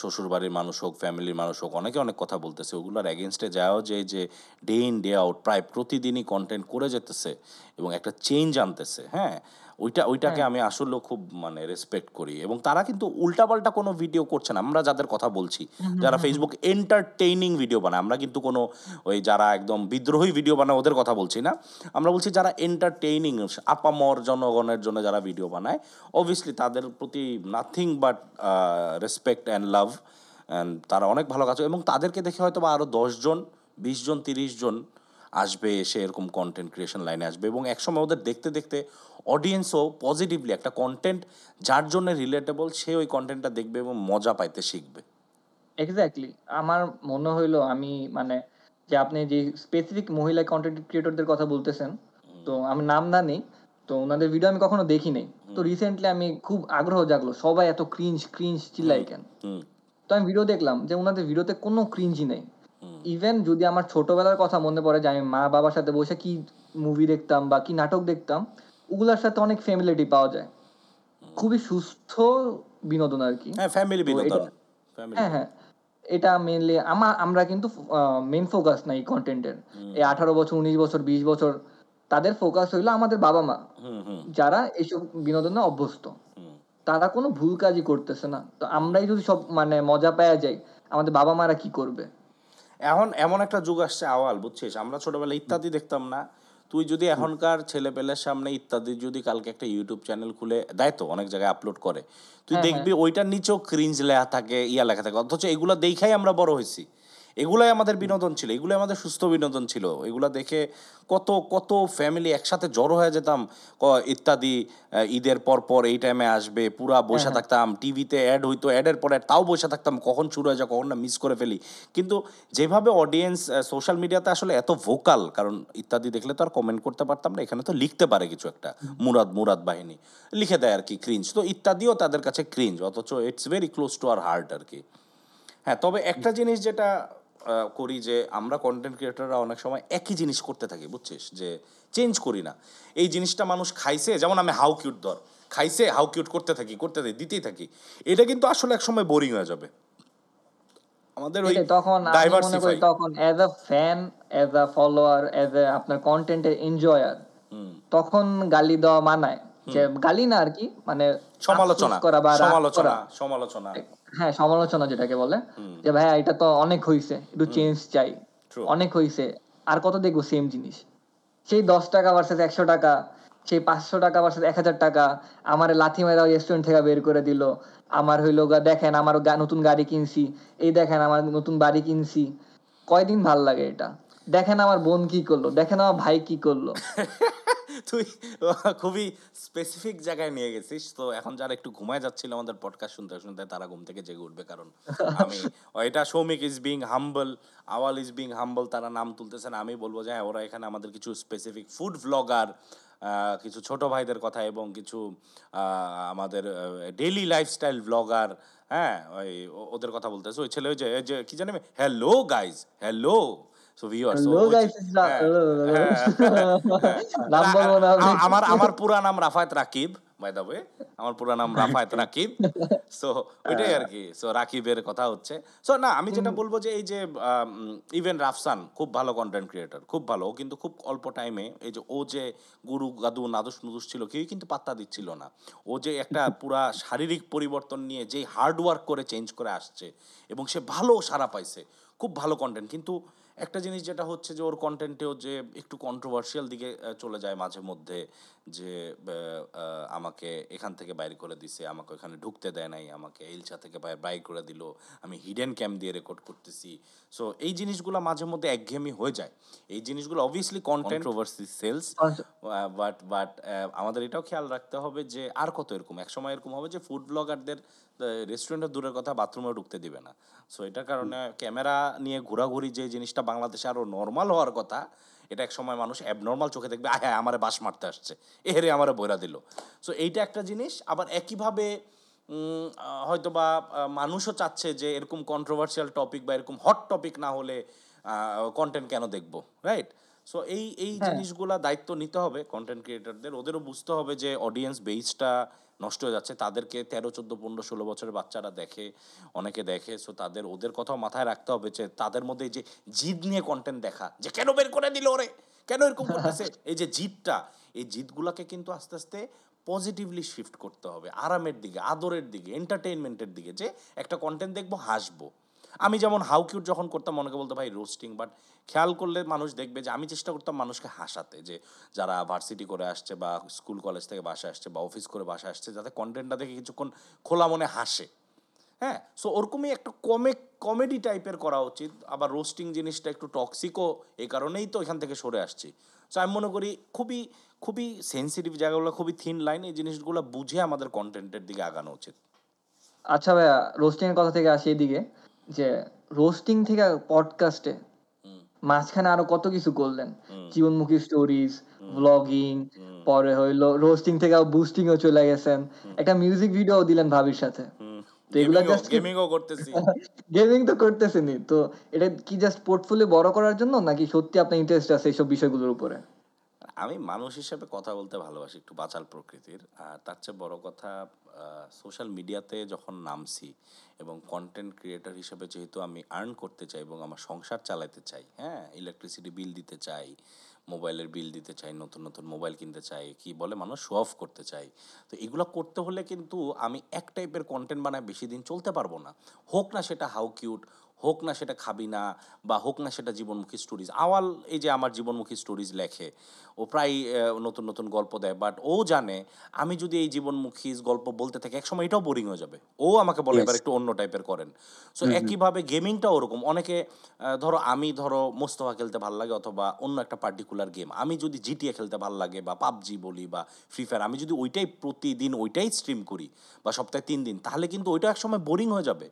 শ্বশুরবাড়ির মানুষ হোক, ফ্যামিলির মানুষ হোক, অনেকে অনেক কথা বলতেছে, ওগুলোর অ্যাগেনস্টে যাওয়া যে যে ডে ইন ডে আউট প্রায় প্রতিদিনই কন্টেন্ট করে যেতেছে এবং একটা চেঞ্জ আনতেছে হ্যাঁ? ওইটা ওইটাকে আমি আসলে খুব মানে রেসপেক্ট করি এবং তারা কিন্তু উল্টাপাল্টা কোনো ভিডিও করছে না। আমরা যাদের কথা বলছি যারা ফেসবুক এন্টারটেইনিং ভিডিও বানায় আমরা কিন্তু কোনো ওই যারা একদম বিদ্রোহী ভিডিও বানায় ওদের কথা বলছি না। আমরা বলছি যারা এন্টারটেইনিং আপামর জনগণের জন্য যারা ভিডিও বানায় অবভিয়াসলি তাদের প্রতি nothing but respect and love and তারা অনেক ভালো কাজ এবং তাদেরকে দেখে হয়তো বা আরও দশজন বিশ জন তিরিশ জন আসবে এসে এরকম কন্টেন্ট ক্রিয়েশন লাইনে আসবে এবং একসময় ওদের দেখতে দেখতে অডিয়েন্সও পজিটিভলি একটা কন্টেন্ট যার জন্য রিলেটেবল সে ওই কন্টেন্টটা দেখবে এবং মজা পাইতে শিখবে। এক্স্যাক্টলি আমার মনে হইল আমি মানে যে আপনি যে স্পেসিফিক মহিলা কন্টেন্ট ক্রিয়েটরদের কথা বলতেছেন তো আমি নাম না নেই তো ওনাদের ভিডিও আমি কখনো দেখি নাই। তো রিসেন্টলি আমি খুব আগ্রহ জাগলো সবাই এত ক্রিঞ্জ ক্রিঞ্জ চিল্লাই কেন? তো আমি ভিডিও দেখলাম যে ওনাদের ভিডিওতে কোনো ক্রিঞ্জি নেই। ইভেন যদি আমার ছোটবেলার কথা মনে পড়ে যে আমি মা বাবার সাথে বসে কি মুভি দেখতাম বা কি নাটক দেখতাম ওগুলার সাথে অনেক ফ্যামিলিটি পাওয়া যায়। খুবই সুস্থ বিনোদন আর কি। হ্যাঁ ফ্যামিলি বিনোদন হ্যাঁ হ্যাঁ। এটা মেনলি আমা আমরা কিন্তু মেন ফোকাস নাই কন্টেন্টের এই আঠারো বছর উনিশ বছর বিশ বছর তাদের ফোকাস হইল আমাদের বাবা মা। যারা এইসব বিনোদনে অভ্যস্ত। তারা কোনো ভুল কাজই করতেছে না। তো আমরাই যদি সব মানে মজা পাওয়া যাই আমাদের বাবা মারা কি করবে? এখন এমন একটা যুগ আসছে আওয়াল বুঝছিস? আমরা ছোটবেলায় ইত্যাদি দেখতাম না। তুই যদি এখনকার ছেলে পেলের সামনে ইত্যাদি যদি কালকে একটা ইউটিউব চ্যানেল খুলে দেয় তো অনেক জায়গায় আপলোড করে তুই হ্যাঁ, দেখবি ওইটার নিচেও ক্রিঞ্জ লেখা থাকে ইয়া লেখা থাকে অথচ এগুলো দেখাই আমরা বড় হয়েছি। এগুলাই আমাদের বিনোদন ছিল এগুলো আমাদের সুস্থ বিনোদন ছিল। এগুলো দেখে কত কত ফ্যামিলি একসাথে জড়ো হয়ে যেতাম ইত্যাদি ঈদের পর পর এই টাইমে আসবে পুরা বসে থাকতাম টিভিতে অ্যাড হইতো অ্যাডের পর তাও বসে থাকতাম কখন শুরু হয়ে যায় কখন না মিস করে ফেলি। কিন্তু যেভাবে অডিয়েন্স সোশ্যাল মিডিয়াতে আসলে এত ভোকাল কারণ ইত্যাদি দেখলে তো আর কমেন্ট করতে পারতাম না এখানে তো লিখতে পারে কিছু একটা মুরাদ মুরাদ বাহিনী লিখে দেয় আর কি ক্রিঞ্জ তো ইত্যাদিও তাদের কাছে ক্রিঞ্জ অথচ it's very close to our heart আর কি। হ্যাঁ তবে একটা জিনিস যেটা করি যে আমরা কন্টেন্ট ক্রিয়েটররা অনেক সময় একই জিনিস করতে থাকি বুঝছিস? যে চেঞ্জ করি না। এই জিনিসটা মানুষ খাইছে যেমন আমি হাউ কিউট ধর খাইছে হাউ কিউট করতে থাকি করতে থাকি দিতেই থাকি। এটা কিন্তু আসলে এক সময় বোরিং হয়ে যাবে। আমাদের ওই তখন ডাইভার্সিফাই তখন as a fan as a follower as a আপনার কন্টেন্টের এনজয়ার তখন গালি দেওয়া মানায়। যে গালি না আর কি মানে সমালোচনা করা বা সমালোচনা সমালোচনা। হ্যাঁ সমালোচনা যেটাকে বলে। যে ভাইয়া এটা তো অনেক হইছে একটু চেঞ্জ চাই। অনেক হইছে আর কত দেখব সেম জিনিস। সেই দশ টাকা ভার্সেস একশো টাকা সেই পাঁচশো টাকা ভার্সেস এক হাজার টাকা আমার লাথি মেরা রেস্টুরেন্ট থেকে বের করে দিল। আমার হইল দেখেন আমার নতুন গাড়ি কিনছি এই দেখেন আমার নতুন বাড়ি কিনছি। কয়দিন ভালো লাগে এটা? দেখেন আমার বোন কি করল দেখেন আমার ভাই কি করল। <laughs> তুই খুবই স্পেসিফিক জায়গায় নিয়ে গেছিস। তো এখন যারা একটু ঘুমায় যাচ্ছিল আমাদের পডকাস্ট শুনতে শুনতে তারা ঘুম থেকে জেগে উঠবে। কারণ আমি <laughs> এটা Soumik is being humble Awal is being humble তারা নাম তুলতেছেন আমি বলব যে হ্যাঁ ওরা এখানে আমাদের কিছু স্পেসিফিক ফুড ভ্লগার কিছু ছোট ভাইদের কথা এবং কিছু আমাদের ডেইলি লাইফস্টাইল ব্লগার হ্যাঁ ওই ওদের কথা বলতেছে। ওই ছেলে ওই যে যে কি জানি hello guys hello so viewers আমার আমার পুরা নাম Rafayet Rakib by the way আমার পুরা নাম রাফায়েত রাকিব সো ওইটাই আর কি সো রাকিবের কথা হচ্ছে। সো না আমি যেটা বলব যে এই যে ইভেন রাফসান খুব ভালো কন্টেন্ট ক্রিয়েটর খুব ভালো। ও কিন্তু খুব অল্প টাইমে এই যে ও যে গুরু গাদু নাদুস নুদুস ছিল কেউই কিন্তু পাত্তা দিচ্ছিল না। ও যে একটা <laughs> পুরা শারীরিক পরিবর্তন নিয়ে যেই হার্ড ওয়ার্ক করে চেঞ্জ করে আসছে এবং সে ভালো সারা পাইছে খুব ভালো কন্টেন্ট কিন্তু একটা জিনিস যেটা হচ্ছে যে ওর কন্টেন্টেও যে একটু কন্ট্রোভার্সিয়াল দিকে চলে যায় মাঝে মধ্যে যে আমাকে এখান থেকে বাইর করে দিছে আমাকে ওখানে ঢুকতে দেয় নাই আমাকে ইলচা থেকে বাইরে বাইর করে দিল আমি হিডেন ক্যাম্প দিয়ে রেকর্ড করতেছি। সো এই জিনিসগুলো মাঝে মধ্যে একঘেয়েমি হয়ে যায়। এই জিনিসগুলো obviously content oversee sales but but আমাদের এটাও খেয়াল রাখতে হবে যে আর কত এরকম? এক সময় এরকম হবে যে ফুড ব্লগারদের রেস্টুরেন্টের দূরের কথা বাথরুমে ঢুকতে দিবে না। সো এটার কারণে ক্যামেরা নিয়ে ঘোরাঘুরি যে জিনিসটা বাংলাদেশে আরও নর্মাল হওয়ার কথা এটা এক সময় মানুষ অ্যাবনর্মাল চোখে দেখবে হ্যাঁ আমারে বাস মারতে আসছে। এহেরে আমারে বইরা দিল। সো এইটা একটা জিনিস। আবার একইভাবে হয়তো বা মানুষও চাচ্ছে যে এরকম কন্ট্রোভার্সিয়াল টপিক বা এরকম হট টপিক না হলে কন্টেন্ট কেন দেখব রাইট সো এই এই জিনিসগুলা দায়িত্ব নিতে হবে কন্টেন্ট ক্রিয়েটরদের ওদেরও বুঝতে হবে যে অডিয়েন্স বেসটা নষ্ট হয়ে যাচ্ছে। তাদেরকে তেরো চোদ্দ পনেরো ষোলো বছরের বাচ্চারা দেখে অনেকে দেখে সো তাদের ওদের কথাও মাথায় রাখতে হবে যে তাদের মধ্যে যে জিদ নিয়ে কন্টেন্ট দেখা যে কেন বের করে দিল ওরে? কেন এরকম করতেছে? <laughs> এই যে জিদটা এই জিদগুলাকে কিন্তু আস্তে আস্তে পজিটিভলি শিফট করতে হবে। আরামের দিকে আদরের দিকে এন্টারটেইনমেন্টের দিকে যে একটা কন্টেন্ট দেখব হাসবো। আমি যেমন হাউ কিউট যখন করতাম অনেকে বলতো ভাই রোস্টিং বাট খেয়াল করলে মানুষ দেখবে যে, আমি চেষ্টা করতাম মানুষকে হাসাতে, যে যারা ভার্সিটি করে আসছে বা স্কুল কলেজ থেকে বাসায় আসছে বা অফিস করে বাসায় আসছে, যাতে কন্টেন্টটা দেখে কিছুক্ষণ খোলা মনে হাসে। হ্যাঁ? সো ওরকমই একটা কমে কমেডি টাইপের করা উচিত। আবার রোস্টিং জিনিসটা একটু টক্সিকও এই কারণেই তো এখান থেকে সরে আসছি। সো আমি মনে করি খুবই খুবই সেন্সিটিভ জায়গাগুলো, খুবই থিন লাইন এই জিনিসগুলো বুঝে আমাদের কন্টেন্টের দিকে আগানো উচিত। আচ্ছা ভাইয়া রোস্টিং এর কথা থেকে আসি এদিকে। যে রোস্টিং থেকে পডকাস্টে মাঝখানে আরও কত কিছু করলেন? জীবনমুখী স্টোরিজ ব্লগিং পরে হইল রোস্টিং থেকে বুস্টিং ও চলে গেছেন। একটা মিউজিক ভিডিও দিলেন ভাবির সাথে। তো এগুলা গেমিংও করতেছি। <laughs> গেমিং তো করতেছেনই। তো এটা কি জাস্ট পোর্টফোলিও বড় করার জন্য নাকি সত্যি আপনার ইন্টারেস্ট আছে এইসব বিষয়গুলোর উপরে? আমি মানুষ হিসেবে কথা বলতে ভালোবাসি একটু বাচাল প্রকৃতির। আর তার চেয়ে বড় কথা সোশ্যাল মিডিয়াতে যখন নামছি এবং কন্টেন্ট ক্রিয়েটর হিসেবে যেহেতু আমি আর্ন করতে চাই এবং আমার সংসার চালাতে চাই হ্যাঁ ইলেকট্রিসিটি বিল দিতে চাই মোবাইলের বিল দিতে চাই, নতুন নতুন মোবাইল কিনতে চাই, কি বলে, মানুষ শো অফ করতে চাই। তো এগুলো করতে হলে কিন্তু আমি এক টাইপের কন্টেন্ট বানায় বেশি দিন চলতে পারব না। হোক না সেটা হাউ কিউট হোক না সেটা খাবি না বা হোক না সেটা জীবনমুখী স্টোরিজ আওয়াল এই যে আমার জীবনমুখী স্টোরিজ লেখে ও প্রায় নতুন নতুন গল্প দেয় বাট ও জানে আমি যদি এই জীবনমুখী গল্প বলতে থাকি একসময় এটাও বোরিং হয়ে যাবে। ও আমাকে বলে এবার একটু অন্য টাইপের করেন। সো একইভাবে গেমিংটাও ওরকম। অনেকে ধরো আমি ধরো মোস্তফা খেলতে ভালো লাগে অথবা অন্য একটা পার্টিকুলার গেম আমি যদি জিটিএ খেলতে ভালো লাগে বা পাবজি বলি বা ফ্রি ফায়ার আমি যদি ওইটাই প্রতিদিন ওইটাই স্ট্রিম করি বা সপ্তাহে তিন দিন তাহলে কিন্তু ওইটা একসময় বোরিং হয়ে যাবে।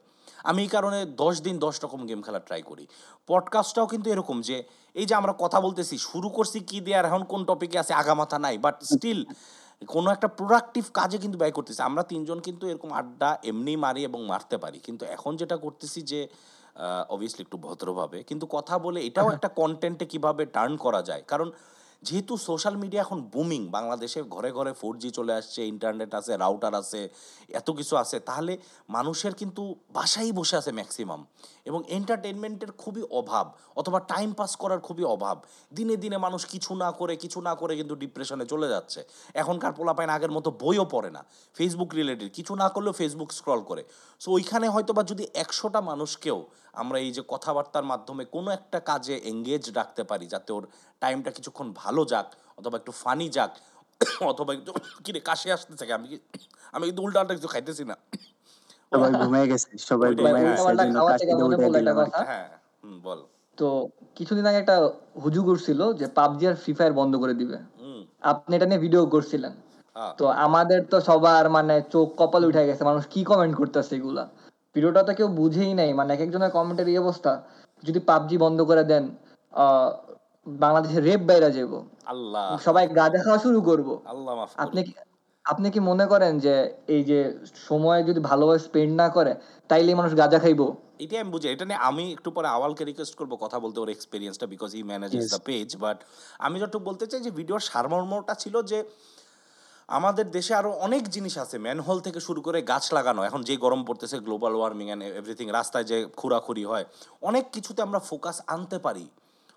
আমি এই কারণে দশ দিন দশ রকম গেম খেলা ট্রাই করি। পডকাস্টটাও কিন্তু এরকম যে এই যে আমরা কথা বলতেছি শুরু করছি কি দিয়ে আর এখন কোন টপিকে আছে আগামাথা নাই বাট স্টিল কোনো একটা প্রোডাক্টিভ কাজে কিন্তু ব্যয় করতেছি। আমরা তিনজন কিন্তু এরকম আড্ডা এমনি মারি এবং মারতে পারি। কিন্তু এখন যেটা করতেছি যে অবভিয়াসলি একটু ভদ্রভাবে কিন্তু কথা বলে এটাও <laughs> একটা কন্টেন্টে কীভাবে টার্ন করা যায়? কারণ যেহেতু সোশ্যাল মিডিয়া এখন বুমিং বাংলাদেশে ঘরে ঘরে ফোর জি চলে আসছে ইন্টারনেট আছে রাউটার আছে, এত কিছু আছে, তাহলে মানুষের কিন্তু বাসায় বসে আছে ম্যাক্সিমাম এবং এন্টারটেনমেন্টের খুবই অভাব, অথবা টাইম পাস করার খুবই অভাব। দিনে দিনে মানুষ কিছু না করে, কিছু না করে কিন্তু ডিপ্রেশনে চলে যাচ্ছে। এখনকার পোলাপাইন আগের মতো বইও পড়ে না ফেসবুক রিলেটেড কিছু না করলেও ফেসবুক স্ক্রল করে। সো ওইখানে হয়তো বা যদি একশোটা মানুষকেও আমরা এই যে কথাবার্তার মাধ্যমে কোনো একটা কাজে এঙ্গেজ রাখতে পারি, যাতে ওর টাইমটা কিছুক্ষণ ভালো যাক, অথবা একটু ফানি যাক, অথবা একটু, <coughs> কিরে কাশে আসতে থাকে আমি কি, আমি কিন্তু উল্টাটা কিছু খাইতেছি না। সবাই ঘুমিয়ে গেছে সবাই ঘুমিয়ে গেছে হ্যাঁ বল। তো কিছুদিন আগে একটা হুজুগ উঠছিল যে পাবজি আর ফ্রি ফায়ার বন্ধ করে দিবে। আপনি এটা নিয়ে ভিডিও করছিলেন। তো আমাদের তো সবার মানে চোখ কপাল উঠে গেছে মানুষ কি কমেন্ট করতেছে এগুলা? ভিডিওটা তো কেউ বুঝেই নাই মানে এক একজনের কমেন্টের এই অবস্থা। যদি পাবজি বন্ধ করে দেন আহ, বাংলাদেশে রেপ বাইরা যাব আল্লাহ। সবাই গাঁজা খাওয়া শুরু করব। আল্লাহ আপনি আপনি কি মনে করেন যে এই যে সময় যদি ভালোভাবে স্পেন্ড না করে তাইলে মানুষ গাঁজা খাইবো? এটাই আমি বুঝি এটা নিয়ে আমি একটু পরে আওয়ালকে রিকোয়েস্ট করব কথা বলতে ওর এক্সপিরিয়েন্সটা because he manages the page but আমি যতটুকু বলতে চাই যে ভিডিওর সারমর্মটা ছিল যে আমাদের দেশে আরও অনেক জিনিস আছে ম্যানহোল থেকে শুরু করে গাছ লাগানো এখন যে গরম পড়তেছে গ্লোবাল ওয়ার্মিং অ্যান্ড এভরিথিং রাস্তায় যে খুরাখুরি হয় অনেক কিছুতে আমরা ফোকাস আনতে পারি।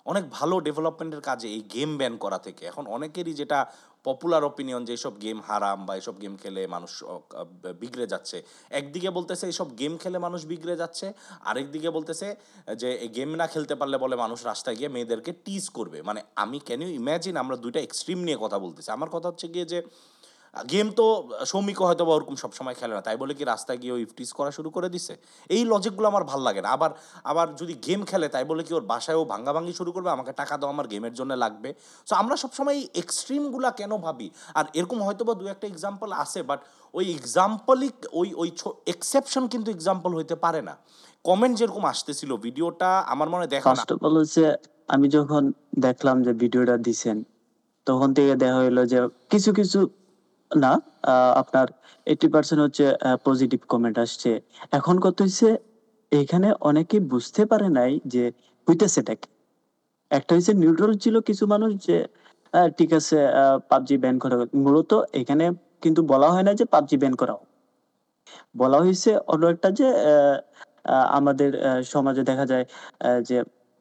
অনেক ভালো ডেভেলপমেন্টের কাজে এই গেম ব্যান করা থেকে। এখন অনেকেরই যেটা পপুলার অপিনিয়ন যে এইসব গেম হারাম বা এইসব গেম খেলে মানুষ বিগড়ে যাচ্ছে। একদিকে বলতেছে এইসব গেম খেলে মানুষ বিগড়ে যাচ্ছে, আরেকদিকে বলতেছে যে এই গেম না খেলতে পারলে বলে মানুষ রাস্তায় গিয়ে মেয়েদেরকে টিজ করবে। মানে আমি ক্যান ইউ ইম্যাজিন আমরা দুইটা এক্সট্রিম নিয়ে কথা বলতেছি। আমার কথা হচ্ছে গিয়ে যে গেম তো সৌমিকও হয়তো বা ওরকম সবসময় খেলে না, তাই বলে কি রাস্তায় গিয়ে ও ইফটিস করা শুরু করে দিছে? এই লজিকগুলো আমার ভালো লাগে না। আবার আবার যদি গেম খেলে, তাই বলে কি ওর বাসায় ও ভাঙ্গাভাঙ্গি শুরু করবে, আমাকে টাকা দাও, আমার গেমের জন্য লাগবে। সো আমরা সবসময় এই এক্সট্রিমগুলা কেন ভাবি? আর এরকম হয়তো বা দু একটা এক্সাম্পল আছে বাট ওই এক্সাম্পলই ওই ওই এক্সেপশন কিন্তু এক্সাম্পল হইতে পারে না। কমেন্ট যেরকম আসতেছিল, ভিডিওটা আমার মনে দেখা ফার্স্ট অফ অল আমি যখন দেখলাম যে ভিডিওটা দিছেন, তখন থেকে দেখা হইল যে কিছু কিছু না আপনার এইটি পার্সেন্ট হচ্ছে পজিটিভ কমেন্ট আসছে। এখন কত হচ্ছে এখানে অনেকে বুঝতে পারে নাই যে হইতেছেটা কি। একটা হচ্ছে নিউট্রাল ছিল কিছু মানুষ যে ঠিক আছে পাবজি ব্যান করা। মূলত এখানে কিন্তু বলা হয় না যে পাবজি ব্যান করা। বলা হয়েছে অন্য একটা যে আমাদের সমাজে দেখা যায় যে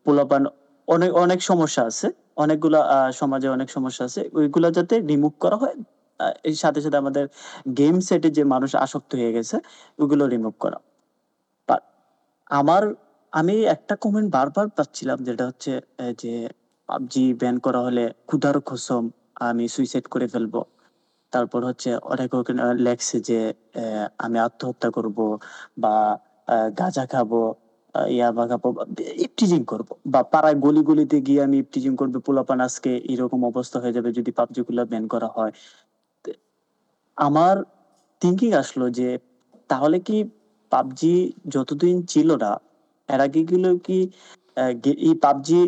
পোলাপান অনেক অনেক সমস্যা আছে। অনেকগুলা সমাজে অনেক সমস্যা আছে। ওইগুলা যাতে রিমুভ করা হয় এর সাথে সাথে আমাদের গেম সেটে যে মানুষ আসক্ত হয়ে গেছে ওগুলো রিমুভ করা। আমার আমি একটা কমেন্ট বারবার পাচ্ছিলাম যেটা হচ্ছে যে পাবজি ব্যান করা হলে ক্ষুধার কসম আমি সুইসাইড করে ফেলব। তারপর হচ্ছে অনেক লেখছে যে আমি আত্মহত্যা করব বা গাঁজা খাব আহ, ইয়াবা খাব ইপটিজিং করব। বা পাড়ায় গলি গলিতে গিয়ে আমি ইপটিজিং করব পোলাপান আজকে এরকম অবস্থা হয়ে যাবে যদি পাবজি গুলা ব্যান করা হয়। আমার থিঙ্কিং আসলো যে তাহলে কি পাবজি যতদিন ছিল না এর আগে গুলো কি আহ, গে- এই পাবজি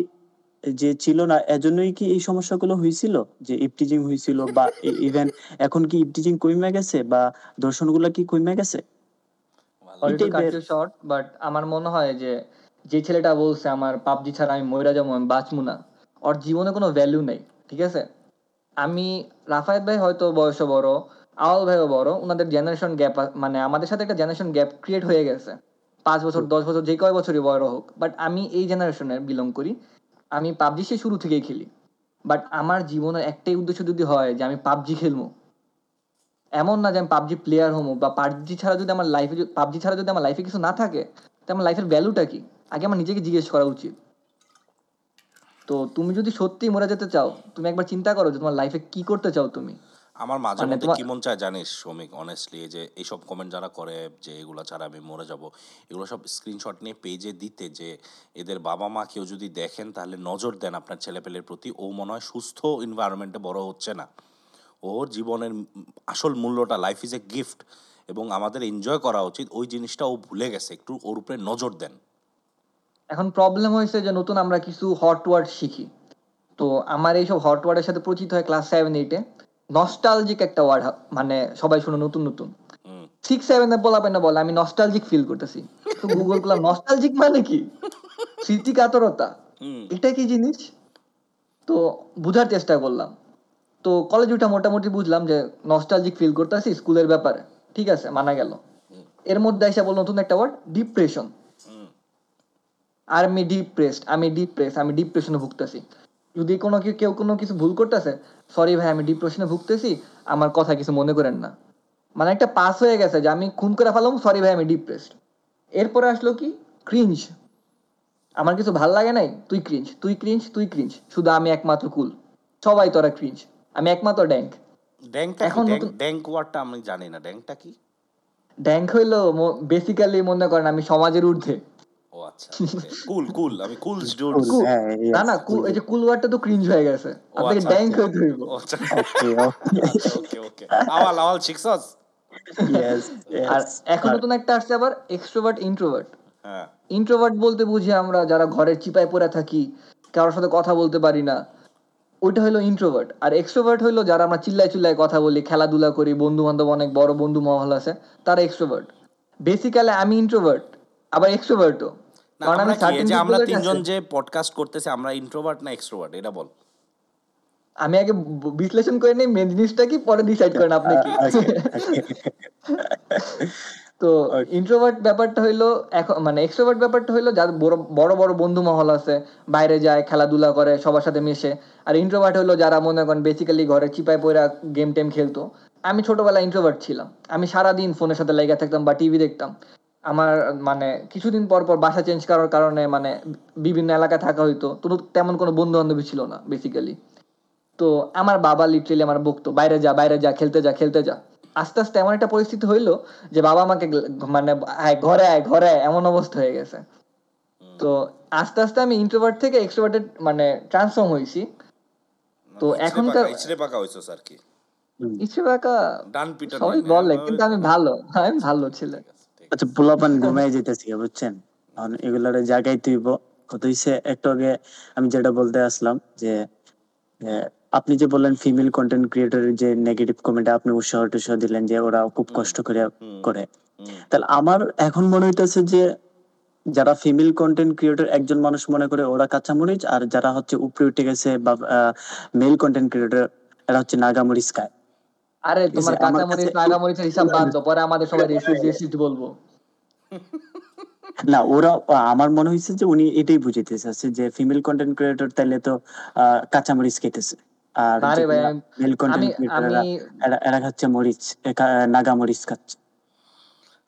যে ছিল না এজন্যই কি এই সমস্যাগুলো হয়েছিল? যে ইপটিজিং হয়েছিল বা ইভেন এখন কি ইপটিজিং কমে গেছে বা দর্শনগুলো কি কমে গেছে? শর্ট বাট আমার মনে হয় যে যে ছেলেটা বলছে আমার পাবজি ছাড়া আমি ময়রা যাব আমি বাঁচবো না ওর জীবনে কোনো ভ্যালু নেই ঠিক আছে? আমি রাফায়েত ভাই হয়তো বয়সে বড় আওয়াল ভাইও বড় ওনাদের জেনারেশন গ্যাপ মানে আমাদের সাথে একটা জেনারেশন গ্যাপ ক্রিয়েট হয়ে গেছে। পাঁচ বছর, দশ বছর, যে কয় বছরই বড় হোক বাট আমি এই জেনারেশনের বিলং করি। আমি পাবজি সে শুরু থেকেই খেলি। বাট আমার জীবনের একটাই উদ্দেশ্য যদি হয় যে আমি পাবজি খেলব, এমন না যে আমি পাবজি প্লেয়ার হব বা পাবজি ছাড়া যদি আমার লাইফে পাবজি ছাড়া যদি আমার লাইফে কিছু না থাকে, তো আমার লাইফের ভ্যালুটা কি? আগে আমার নিজেকে জিজ্ঞেস করা উচিত। তো তুমি যদি সত্যি মরে যেতে চাও, তুমি একবার চিন্তা করো যে তোমার লাইফে কি করতে চাও তুমি। আমার মাঝে মানে মধ্যে কি মন চায় জানিস শ্রমিক অনেস্টলি যে এইসব কমেন্ট যারা করে যে এগুলো ছাড়া আমি মরে যাব এগুলো সব স্ক্রিনশট নিয়ে পেজে দিতে যে এদের বাবা মা কেউ যদি দেখেন তাহলে নজর দেন আপনার ছেলেপেলের প্রতি। ও মনে হয় সুস্থ এনভায়রনমেন্টে বড় হচ্ছে না। ওর জীবনের আসল মূল্যটা লাইফ ইজ এ গিফট এবং আমাদের এনজয় করা উচিত। ওই জিনিসটা ও ভুলে গেছে একটু ওর উপরে নজর দেন। এখন প্রবলেম হয়েছে যে নতুন আমরা কিছু হট ওয়ার্ড শিখি। তো আমার এইসব হট ওয়ার্ডের সাথে পরিচিত হয় ক্লাস সেভেন এইটে নস্টালজিক একটা ওয়ার্ড মানে সবাই শুনে নতুন নতুন। সিক্স সেভেনে বলাবে না বলে আমি নস্টালজিক ফিল করতেছি। তো গুগল করলাম নস্টালজিক মানে কি? স্মৃতি কাতরতা এটা কি জিনিস? তো বুঝার চেষ্টা করলাম। তো কলেজ উঠা মোটামুটি বুঝলাম যে নস্টালজিক ফিল করতেছি স্কুলের ব্যাপারে। ঠিক আছে মানা গেল। এর মধ্যে এসে বল নতুন একটা ওয়ার্ড ডিপ্রেশন আর আমি ডিপ্রেসড আমি ডিপ্রেস আমি ডিপ্রেশনে ভুগতেছি। যদি কোনো কি- কেউ কোনো কিছু ভুল করতেছে সরি ভাই আমি ডিপ্রেশনে ভুগতেছি আমার কথা কিছু মনে করেন না। মানে একটা পাস হয়ে গেছে যে আমি খুন করে ফেলাম সরি ভাই আমি ডিপ্রেসড এরপরে আসলো কি? ক্রিঞ্জ আমার কিছু ভালো লাগে নাই? তুই ক্রিঞ্জ তুই ক্রিঞ্জ তুই ক্রিঞ্জ শুধু আমি একমাত্র কুল সবাই তোরা ক্রিঞ্জ আমি একমাত্র ড্যাঙ্ক ড্যাংটা কি? এখন ড্যাং নতুন- ওয়ার্ডটা আমি জানি না। ড্যাংটা কি? ড্যাঙ্ক হইল বেসিক্যালি মনে করেন আমি সমাজের ঊর্ধ্বে। ও আচ্ছা কুল কুল আমি কুল ডুড Cool, হ্যাঁ, yes, না না cool- এই যে কুল ওয়ার্ডটা তো ক্রিঞ্জ হয়ে গেছে। আপনাকে ড্যাঙ্ক হইতে হইব আচ্ছা। Okay, okay. ওকে ওকে আওয়াল আওয়াল শিখছস? আর এখন নতুন একটা আসছে আবার এক্সট্রোভার্ট ইন্ট্রোভার্ট হ্যাঁ। ইন্ট্রোভার্ট বলতে বুঝি আমরা যারা ঘরের চিপায় পড়ে থাকি কারোর সাথে কথা বলতে পারি না ওইটা হলো ইন্ট্রোভার্ট আর এক্সট্রোভার্ট হলো যারা আমরা চিল্লায় চিল্লায় কথা বলি খেলাধুলা করি বন্ধু বান্ধব অনেক বড় বন্ধু মহল আছে তারা এক্সট্রোভার্ট বেসিক্যালি আমি ইন্ট্রোভার্ট আবার এক্সট্রোভার্টও না কারণ আমি আমরা কি এই certain যে আমরা তিনজন যে পডকাস্ট করতেছি আমরা ইন্ট্রোভার্ট না এক্সট্রোভার্ট এটা বল। আমি আগে বিশ্লেষণ করে নেই মেন জিনিসটা কি? পরে ডিসাইড করেন আপনি কি। Okay, okay. তো ইন্ট্রোভার্ট ব্যাপারটা হইল এখন মানে এক্সট্রোভার্ট ব্যাপারটা হইল বড় বড় বড় বন্ধু মহল আছে বাইরে যায় খেলাধুলা করে সবার সাথে মিশে। আর ইন্ট্রোভার্ট হইল যারা মনে করেন বেসিক্যালি ঘরে চিপায় পড়া গেম টেম খেলতো। আমি ছোটবেলায় ইন্ট্রোভার্ট ছিলাম। আমি সারাদিন ফোনের সাথে লেগে থাকতাম বা টিভি দেখতাম। আমার মানে কিছুদিন পর পর বাসা চেঞ্জ করার কারণে মানে বিভিন্ন এলাকায় থাকা হইতো। তো তেমন কোনো বন্ধু বান্ধবী ছিল না বেসিক্যালি তো আমার বাবা লিটারেলি আমার বকতো বাইরে যা বাইরে যা খেলতে যা খেলতে যা। আস্তে আস্তে এমন একটা পরিস্থিতি হইল যে বাবা আমাকে মানে আয় ঘরে আয় ঘরে আয় এমন অবস্থা হয়ে গেছে। তো আস্তে আস্তে আমি ইন্ট্রোভার্ট থেকে এক্সট্রোভার্টেড মানে ট্রান্সফর্ম হয়েছি তো এখনকার ইচড়ে পাকা হইছস আর কি। ইচ্ছে বাঁকা ডান পিটার সবাই বলে কিন্তু আমি ভালো আমি ভালো ছিল। আচ্ছা পোলাপান ঘুমাই যেতেছি বুঝছেন? এখন এগুলার জায়গায় তুইব। কত হইছে একটু আগে আমি যেটা বলতে আসলাম যে আপনি যে বললেন ফিমেল কন্টেন্ট ক্রিয়েটরের যে নেগেটিভ কমেন্ট আপনি উৎসাহ টুৎসাহ দিলেন যে ওরা খুব কষ্ট করে করে। তাহলে আমার এখন মনে হইতেছে যে যারা ফিমেল কন্টেন্ট ক্রিয়েটর একজন মানুষ মনে করে ওরা কাঁচামরিচ আর যারা হচ্ছে উপরে উঠে গেছে বা মেল কন্টেন্ট ক্রিয়েটর এরা হচ্ছে নাগামরিচ খায়। আরে তোমার আমার কাঁচামরিচ কাছে- নাগামরিচের হিসাব বাদ দাও পরে আমাদের সবাই রেসিস্ট রেসিস্ট বলব। না ওরা আমার মনে হয়েছে যে উনি এটাই বুঝাইতে চাচ্ছে যে ফিমেল কন্টেন্ট ক্রিয়েটর তাইলে তো আহ, কাঁচামরিচ খেতেছে। আর আরে ভাই, মেল কন্টেন্ট আমি- ক্রিয়েটররা আমি- এরা এরা খাচ্ছে মরিচ নাগা মরিচ খাচ্ছে।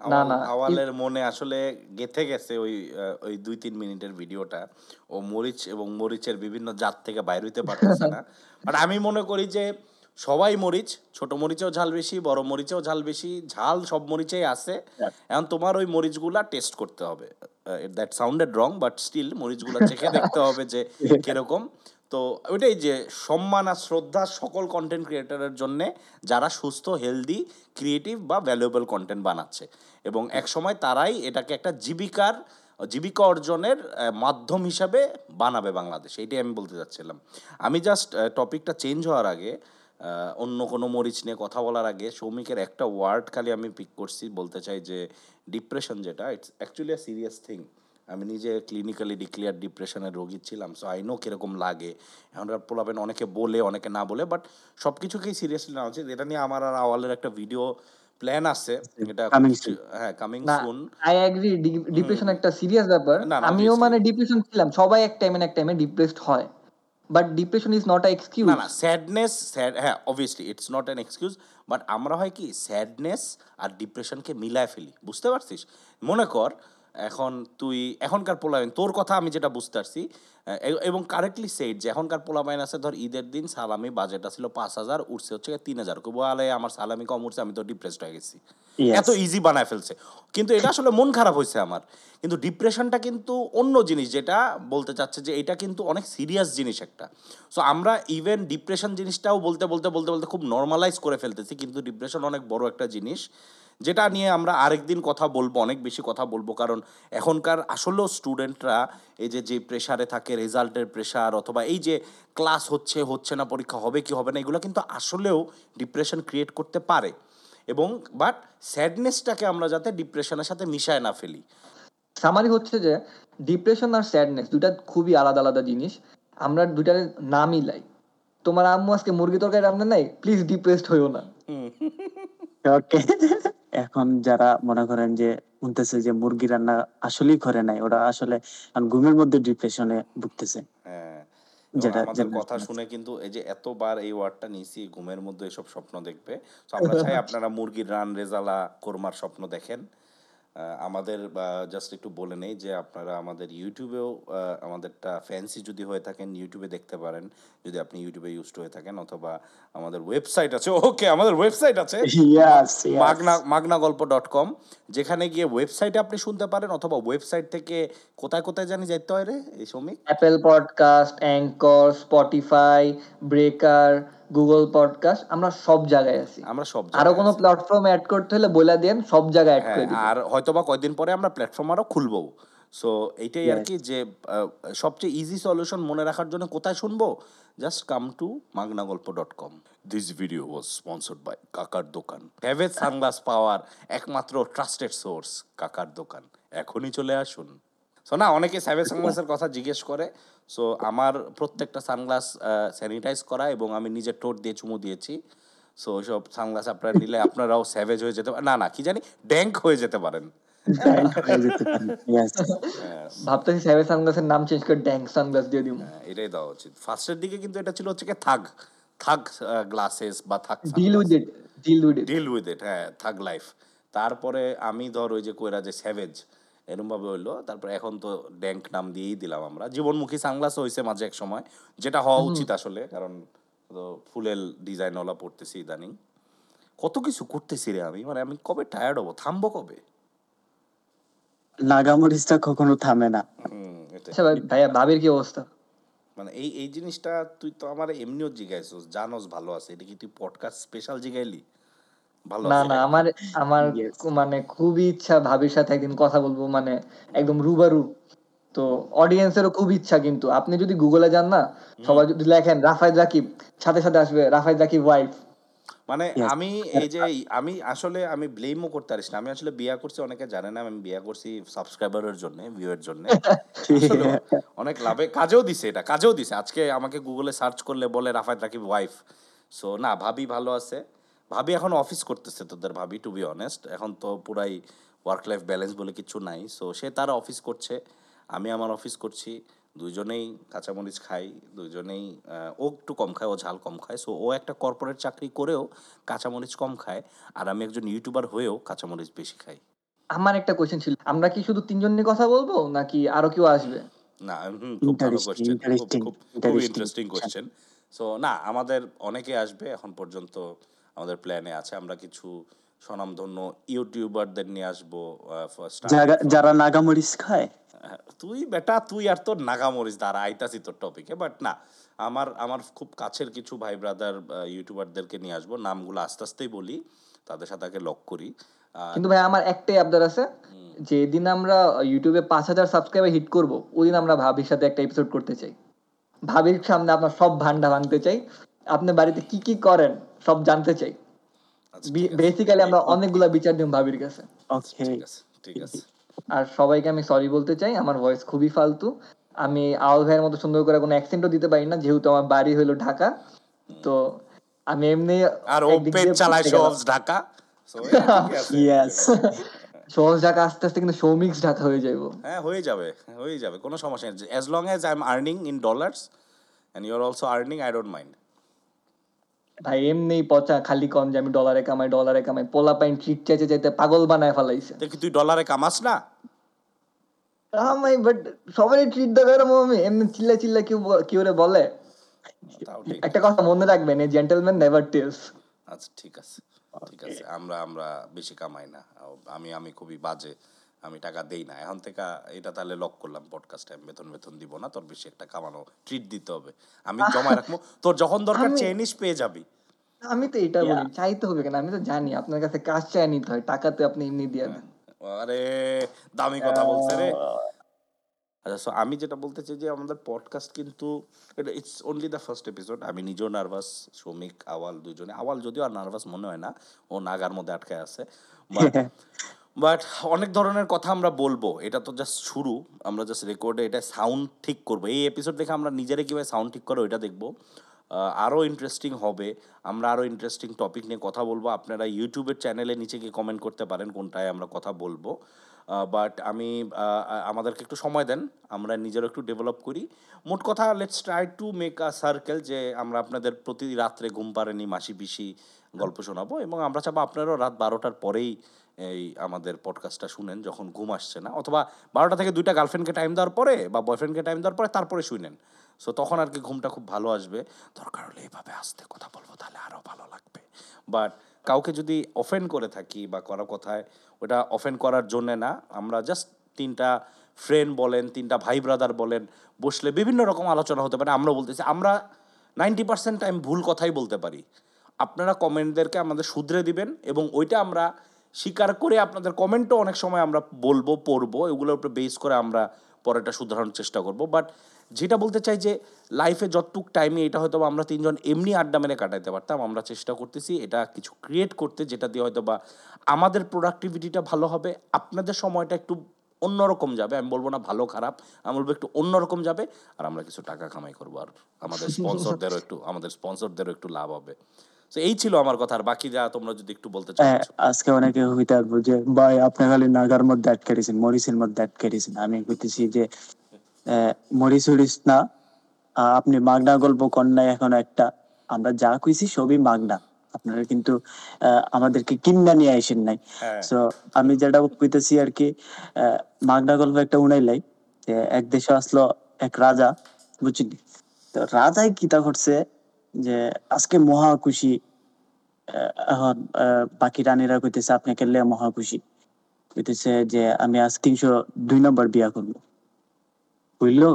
না, না, আওয়ালের মনে আসলে গেথে গেছে ওই ওই দুই তিন মিনিটের ভিডিওটা। ও মরিচ এবং মরিচের বিভিন্ন জাত থেকে বাইর হইতে পারতেছে না। <laughs> বাট আমি মনে করি যে সবাই মরিচ ছোট মরিচেও ঝাল বেশি বড় মরিচেও ঝাল বেশি ঝাল সব মরিচেই আছে। এখন তোমার ওই মরিচগুলা টেস্ট করতে হবে। That sounded wrong but still মরিচগুলা চেখে <laughs> দেখতে হবে যে কীরকম। তো ওইটাই যে সম্মান আর শ্রদ্ধা সকল কন্টেন্ট ক্রিয়েটারের জন্য যারা সুস্থ হেলদি ক্রিয়েটিভ বা ভ্যালুয়েবল কন্টেন্ট বানাচ্ছে। এবং এক সময় তারাই এটাকে একটা জীবিকার জীবিকা অর্জনের মাধ্যম হিসাবে বানাবে বাংলাদেশ। এইটাই আমি বলতে চাচ্ছিলাম। আমি জাস্ট টপিকটা চেঞ্জ হওয়ার আগে অন্য কোনো মরিচ নিয়ে কথা বলার আগে সৌমিকের একটা ওয়ার্ড খালি আমি পিক করছি বলতে চাই যে ডিপ্রেশন যেটা it's actually a serious thing আমি নিজে ক্লিনিক্যালি ডিক্লেয়ার ডিপ্রেশনের রোগী ছিলাম সো আই নো কীরকম লাগে। এখনকার পোলাপেন অনেকে বলে অনেকে না বলে বাট সব কিছুকেই সিরিয়াসলি নেওয়া উচিত। এটা নিয়ে আমার আর আওয়ালের একটা ভিডিও প্ল্যান আছে। এটা হ্যাঁ coming soon I agree depression একটা সিরিয়াস ব্যাপার। না, না, আমিও মানে ডিপ্রেশন ছিলাম। সবাই এক টাইমে এক টাইমে ডিপ্রেসড হয়। But depression is not excuse না না স্যাডনেস স্যাড হ্যাঁ obviously it's not an excuse but আমরা হয় কি স্যাডনেস আর ডিপ্রেশনকে মিলায় ফেলি, বুঝতে পারছিস? মনে কর এখন তুই এখনকার পোলাবাইন তোর কথা আমি যেটা বুঝতে পারছি এবং কারেক্টলি সেট যে এখনকার পোলাবাইন আছে ধর ঈদের দিন সালামি বাজেট ছিল পাঁচ হাজার উঠছে হচ্ছে তিন হাজার। বলে আমার সালামি কম উঠছে আমি তো ডিপ্রেসড হয়ে গেছি। এত ইজি বানায় ফেলছে। কিন্তু এটা আসলে মন খারাপ হয়েছে আমার। কিন্তু ডিপ্রেশনটা কিন্তু অন্য জিনিস যেটা বলতে চাচ্ছে যে এটা কিন্তু অনেক সিরিয়াস জিনিস একটা। সো আমরা ইভেন ডিপ্রেশন জিনিসটাও বলতে বলতে বলতে বলতে খুব নর্মালাইজ করে ফেলতেছি কিন্তু ডিপ্রেশন অনেক বড় একটা জিনিস। যেটা নিয়ে আমরা আরেকদিন কথা বলব অনেক বেশি কথা বলব কারণ এখনকার আসলেও স্টুডেন্টরা এই যে যে প্রেশারে থাকে রেজাল্টের প্রেশার অথবা এই যে ক্লাস হচ্ছে হচ্ছে না পরীক্ষা হবে কি হবে না এগুলো কিন্তু আসলেও ডিপ্রেশন ক্রিয়েট করতে পারে। এবং বাট স্যাডনেসটাকে আমরা যাতে ডিপ্রেশনের সাথে মিশায় না ফেলি। সামারি হচ্ছে যে ডিপ্রেশন আর স্যাডনেস দুটা খুবই আলাদা আলাদা জিনিস। আমরা দুটার না মিলাই তোমার আম্মু আজকে মুরগি তরকারি রান্না নাই? প্লিজ ডিপ্রেসড হইও না। ওকে। এখন যারা মনে করেন যে শুনতেছে যে মুরগি রান্না আসলেই করে নাই ওরা আসলে ঘুমের মধ্যে ডিপ্রেশনে ভুগতেছে। হ্যাঁ যেটা- আমাদের কথা শুনে কিন্তু এই যে এতবার এই ওয়ার্ডটা নিয়েছি ঘুমের মধ্যে এসব স্বপ্ন দেখবে। তো আমরা চাই <laughs> আপনারা মুরগির রান রেজালা কোরমার স্বপ্ন দেখেন। আমাদের জাস্ট একটু বলে নেই যে আপনারা আমাদের ইউটিউবেও আমাদেরটা ফ্যান্সি যদি হয়ে থাকেন ইউটিউবে দেখতে পারেন। যদি আপনি ইউটিউবে ইউজড হয়ে থাকেন অথবা আমাদের ওয়েবসাইট আছে ওকে আমাদের ওয়েবসাইট আছে. মাগনা মাগনা গল্প ডট কম যেখানে গিয়ে ওয়েবসাইটে আপনি শুনতে পারেন অথবা ওয়েবসাইট থেকে কোথায় কোথায় জানি যাইতে হয় রে এই শ্রমিক Apple podcast anchor Spotify Breaker Google podcast আমরা সব জায়গায় আছি। আমরা সব আরও কোনো প্ল্যাটফর্ম অ্যাড করতে হলে বলে দেন সব জায়গায় অ্যাড হ্যাঁ করে দিন আর হয়তোবা কয়দিন পরে আমরা প্ল্যাটফর্ম আরও খুলবো। সো এইটাই আর কি যে সবচেয়ে ইজি সলিউশন মনে রাখার জন্য কোথায় শুনব? Just come to Magna Golpo dot com this video was sponsored by কাকার দোকান হ্যাভেজ সানগ্লাস পাওয়ার একমাত্র ট্রাস্টেড সোর্স কাকার দোকান। এখনই চলে আসুন। সো না অনেকে স্যাভেজ সানগ্লাসের কথা জিজ্ঞেস করে। সো আমার প্রত্যেকটা সানগ্লাস স্যানিটাইজ করা এবং আমি নিজের টোট দিয়ে চুমু দিয়েছি। সো ওইসব সানগ্লাস আপনারা নিলে আপনারাও স্যাভেজ হয়ে যেতে পারেন না না কি জানি? ড্যাঙ্ক হয়ে যেতে পারেন। Yes. <laughs> ভাবতেছি সাইবার সানগ্লাসের নাম চেঞ্জ করে ড্যাং সানগ্লাস দিয়ে দিব। হ্যাঁ, এটাই দেওয়া উচিত। ফার্স্টের দিকে কিন্তু এটা ছিল হচ্ছে কি থাগ থাগ গ্লাসেস বা thug deal with it deal with it deal with it হ্যাঁ থাগ লাইফ তারপরে আমি ধর ওই যে কইরা যে স্যাভেজ এরকম ভাবে হইল। তারপর এখন তো ড্যাঙ্ক নাম দিয়েই দিলাম আমরা। জীবনমুখী সানগ্লাস হয়েছে মাঝে এক সময়। যেটা হওয়া উচিত আসলে কারণ তো ফুলেল ডিজাইনওয়ালা পড়তেছি ইদানিং। কত কিছু করতেছি রে আমি মানে আমি কবে টায়ার্ড হব? থামবো কবে? নাগামরিচটা কখনো থামে না। আচ্ছা ভাই ভাইয়া ভাবির কি অবস্থা? মানে এই এই জিনিসটা তুই তো আমার এমনিও জিগাইছিস জানোস ভালো আছে। এটা কি তুই পডকাস্ট স্পেশাল জিগাইলি? ভালো না না আমার আমার মানে খুবই ইচ্ছা ভাবির সাথে একদিন কথা বলব মানে একদম রুবারু। তো অডিয়েন্সেরও খুব ইচ্ছা কিন্তু। আপনি যদি গুগলে যান না সবাই যদি লেখেন রাফায়েদ রাকিব সাথে সাথে আসবে রাফায়েদ রাকিব ওয়াইফ মানে আমি এই যে আমি আসলে আমি ব্লেমও করতে পারিস না। আমি আসলে বিয়া করছি অনেকে জানে না আমি বিয়া করছি সাবস্ক্রাইবারের জন্য ভিউয়ের জন্য। অনেক লাভে কাজেও দিছে এটা কাজেও দিছে। আজকে আমাকে গুগলে সার্চ করলে বলে রাফায়েত রাকিব ওয়াইফ সো না ভাবি ভালো আছে। ভাবি এখন অফিস করতেছে তোদের ভাবি টু বি অনেস্ট এখন তো পুরাই ওয়ার্ক লাইফ ব্যালেন্স বলে কিছু নাই। সো সে তার অফিস করছে আমি আমার অফিস করছি। দুইজনেই কাঁচামরিচ খাই দুইজনেই আহ, ও একটু কম খায় ও ঝাল কম খায়। সো ও একটা কর্পোরেট চাকরি করেও কাঁচামরিচ কম খায়। আর আমি একজন ইউটিউবার হয়েও কাঁচামরিচ বেশি খাই। আমার একটা কোয়েশ্চেন ছিল আমরা কি শুধু তিনজন নিয়ে কথা বলব নাকি আরও কেউ আসবে? না হুম, খুব ভালো কোয়েশ্চেন খুব খুব খুব ইন্টারেস্টিং কোয়েশ্চেন সো না আমাদের অনেকে আসবে এখন পর্যন্ত। আমাদের প্ল্যানে আছে। আমরা কিছু স্বনামধন্য ইউটিউবারদের নিয়ে আসব যারা নাগামরিচ খায়? তুই বেটা তুই আর তোর নাগামরিচ দ্বারা আইতাছি তোর টপিকে বাট না আমার আমার খুব কাছের কিছু ভাই ব্রাদার ইউটিউবারদেরকে নিয়ে আসব। নামগুলো আস্তে আস্তেই বলি তাদের সাথে আগে লক করি। কিন্তু ভাই আমার একটাই আবদার আছে যেদিন আমরা ইউটিউবে পাঁচ হাজার সাবস্ক্রাইবার হিট করব ওই দিন আমরা ভাবির সাথে একটা এপিসোড করতে চাই। ভাবির সামনে আপনার সব ভান্ডা ভাঙতে চাই। আপনি বাড়িতে কি কি করেন? সব জানতে চাই। আচ্ছা, বেসিক্যালি আমরা অনেকগুলা বিচার দিই ভাবির কাছে। ওকে ঠিক আছে আর সবাইকে আমি সরি বলতে চাই আমার ভয়েস খুবই ফালতু। আমি আওয়াল ভাইয়ের মতো সুন্দর করে কোনো অ্যাকসেন্টও দিতে পারি না যেহেতু আমার বাড়ি হলো ঢাকা তো আমি এমনি আর ও চালায় সহজ ঢাকা। ইয়েস <laughs> সহজ ঢাকা আস্তে আস্তে কিন্তু সৌমিক্স ঢাকা হয়ে যাইবো। হ্যাঁ হয়ে যাবে হয়ে যাবে কোনো সমস্যা নেই। As long as I am earning in dollars and you are also earning I don't mind ভাই এমনি পচা খালি কম যে আমি ডলারে কামাই ডলারে কামাই পোলা পাইন ট্রিট চাইতে চাইতে পাগল বানায় ফেলাইছে। দেখি তুই ডলারে কামাস না? কামাই বাট সবারই ট্রিট দেবে এরকম আমি এমনি চিল্লা চিল্লা কেউ কেউ রে বলে। একটা কথা মনে রাখবেন এই জেন্টলম্যান নেভার টেলস আচ্ছা ঠিক আছে ঠিক আছে আমরা আমরা বেশি কামাই না। আমি আমি খুবই বাজে। আমি টাকা দেই না। এখন থেকে এটা তাহলে লক করলাম পডকাস্ট টাইম বেতন বেতন দিব না তোর বেশি একটা কামানো ট্রিট দিতে হবে। আমি জমা রাখব। তোর যখন দরকার আমি- চেয়ে নিস পেয়ে যাবি। আমি তো এটা বলি চাইতে হবে কেন? আমি তো জানি আপনার কাছে কাজ চাই নিতে হয় টাকা তো আপনি এমনি দিয়ে দেন। আরে দামি কথা বলছে রে। আচ্ছা সো আমি যেটা বলতে চাই যে আমাদের পডকাস্ট কিন্তু এটা it's only the first episode আমি নিজেও নার্ভাস শ্রমিক আওয়াল দুজনে। আওয়াল যদিও আর নার্ভাস মনে হয় না ও নাগার মধ্যে আটকে আছে। <laughs> বাট অনেক ধরনের কথা আমরা বলব। এটা তো জাস্ট শুরু। আমরা জাস্ট রেকর্ডে এটা সাউন্ড ঠিক করব। এই এপিসোড দেখে আমরা নিজেরা কীভাবে সাউন্ড ঠিক করে এটা দেখব। আরও ইন্টারেস্টিং হবে। আমরা আরও ইন্টারেস্টিং টপিক নিয়ে কথা বলব। আপনারা ইউটিউবের চ্যানেলে নিচে গিয়ে কমেন্ট করতে পারেন কোনটায় আমরা কথা বলব। বাট আমি আমাদেরকে একটু সময় দেন। আমরা নিজেরও একটু ডেভেলপ করি। মোট কথা let's try to make a circle যে আমরা আপনাদের প্রতি রাত্রে ঘুম পারেনি মাসি পিসি গল্প শোনাবো এবং আমরা চাবো আপনারাও রাত বারোটার পরেই এই আমাদের পডকাস্টটা শুনেন যখন ঘুম আসছে না, অথবা বারোটা থেকে দুইটা গার্লফ্রেন্ডকে টাইম দেওয়ার পরে বা বয়ফ্রেন্ডকে টাইম দেওয়ার পরে তারপরে শুনেন সো তখন আর কি ঘুমটা খুব ভালো আসবে। দরকার হলে এইভাবে আসতে কথা বলব, তাহলে আরও ভালো লাগবে। বাট কাউকে যদি অফেন্ড করে থাকি বা করা কথায়, ওটা অফেন্ড করার জন্যে না, আমরা জাস্ট তিনটা ফ্রেন্ড বলেন, তিনটা ভাই ব্রাদার বলেন, বসলে বিভিন্ন রকম আলোচনা হতে পারে। আমরা বলতেছি, আমরা নাইনটি পার্সেন্ট টাইম ভুল কথাই বলতে পারি। আপনারা কমেন্টদেরকে আমাদের শুধরে দিবেন এবং ওইটা আমরা স্বীকার করে আপনাদের কমেন্টও অনেক সময় আমরা বলব পড়ব এগুলোর উপরে বেস করে আমরা পরেটা শুধরানোর চেষ্টা করব। বাট যেটা বলতে চাই যে লাইফে যতটুক টাইমে এটা হয়তো আমরা তিনজন এমনি আড্ডা মেরে কাটাইতে পারতাম আমরা চেষ্টা করতেছি এটা কিছু ক্রিয়েট করতে যেটা দিয়ে হয়তো বা আমাদের প্রোডাক্টিভিটিটা ভালো হবে আপনাদের সময়টা একটু অন্যরকম যাবে আমি বলব না ভালো খারাপ আমি বলব একটু অন্যরকম যাবে আর আমরা কিছু টাকা কামাই করব আর আমাদের <laughs> স্পন্সরদেরও একটু আমাদের স্পন্সরদেরও একটু লাভ হবে। তো এই ছিল আমার কথা আর বাকি যা তোমরা যদি একটু বলতে চাও হ্যাঁ, আজকে অনেকে হইতে পারব যে ভাই আপনি খালি নাগার মধ্যে আটকে দিয়েছেন মরিচের মধ্যে আটকে দিয়েছেন আমি কইতেছি যে মরিচ উড়িস না আপনি মাগনা গল্প কন্যায় এখন একটা। আমরা যা কইছি সবই মাগনা। আপনারা কিন্তু আমাদেরকে কিন্না নিয়ে আসেন নাই। হ্যাঁ। তো আমি যেটা কইতেছি আর কি আহ, মাগনা গল্প একটা উনাইলাই যে এক দেশে আসলো এক রাজা বুঝলি তো রাজাই কিতা করছে যে আজকে মহা খুশি এখন বাকি রানীরা কইতেছে আপনি কেলে মহা খুশি। কইতেছে যে আমি আজ তিনশো দুই নম্বর বিয়া করব। বুঝলো?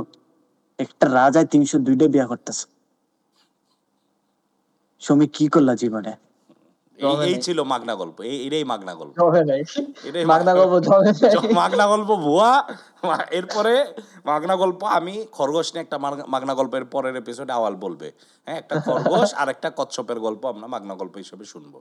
একটা রাজায় তিনশো দুইটা বিয়া করতেছে। সমী, কি করলা জীবনে? এই- ছিল মাগনা গল্প এটাই মাগনা গল্প। এটাই মাগনা গল্প মাগনা গল্প ভুয়া। এরপরে মাগনা গল্প আমি খরগোশ নিয়ে একটা মাগনা গল্পের পরের এপিসোড আওয়াল বলবে। হ্যাঁ একটা খরগোশ আর একটা কচ্ছপের গল্প আমরা মাগনা গল্প হিসেবে শুনব।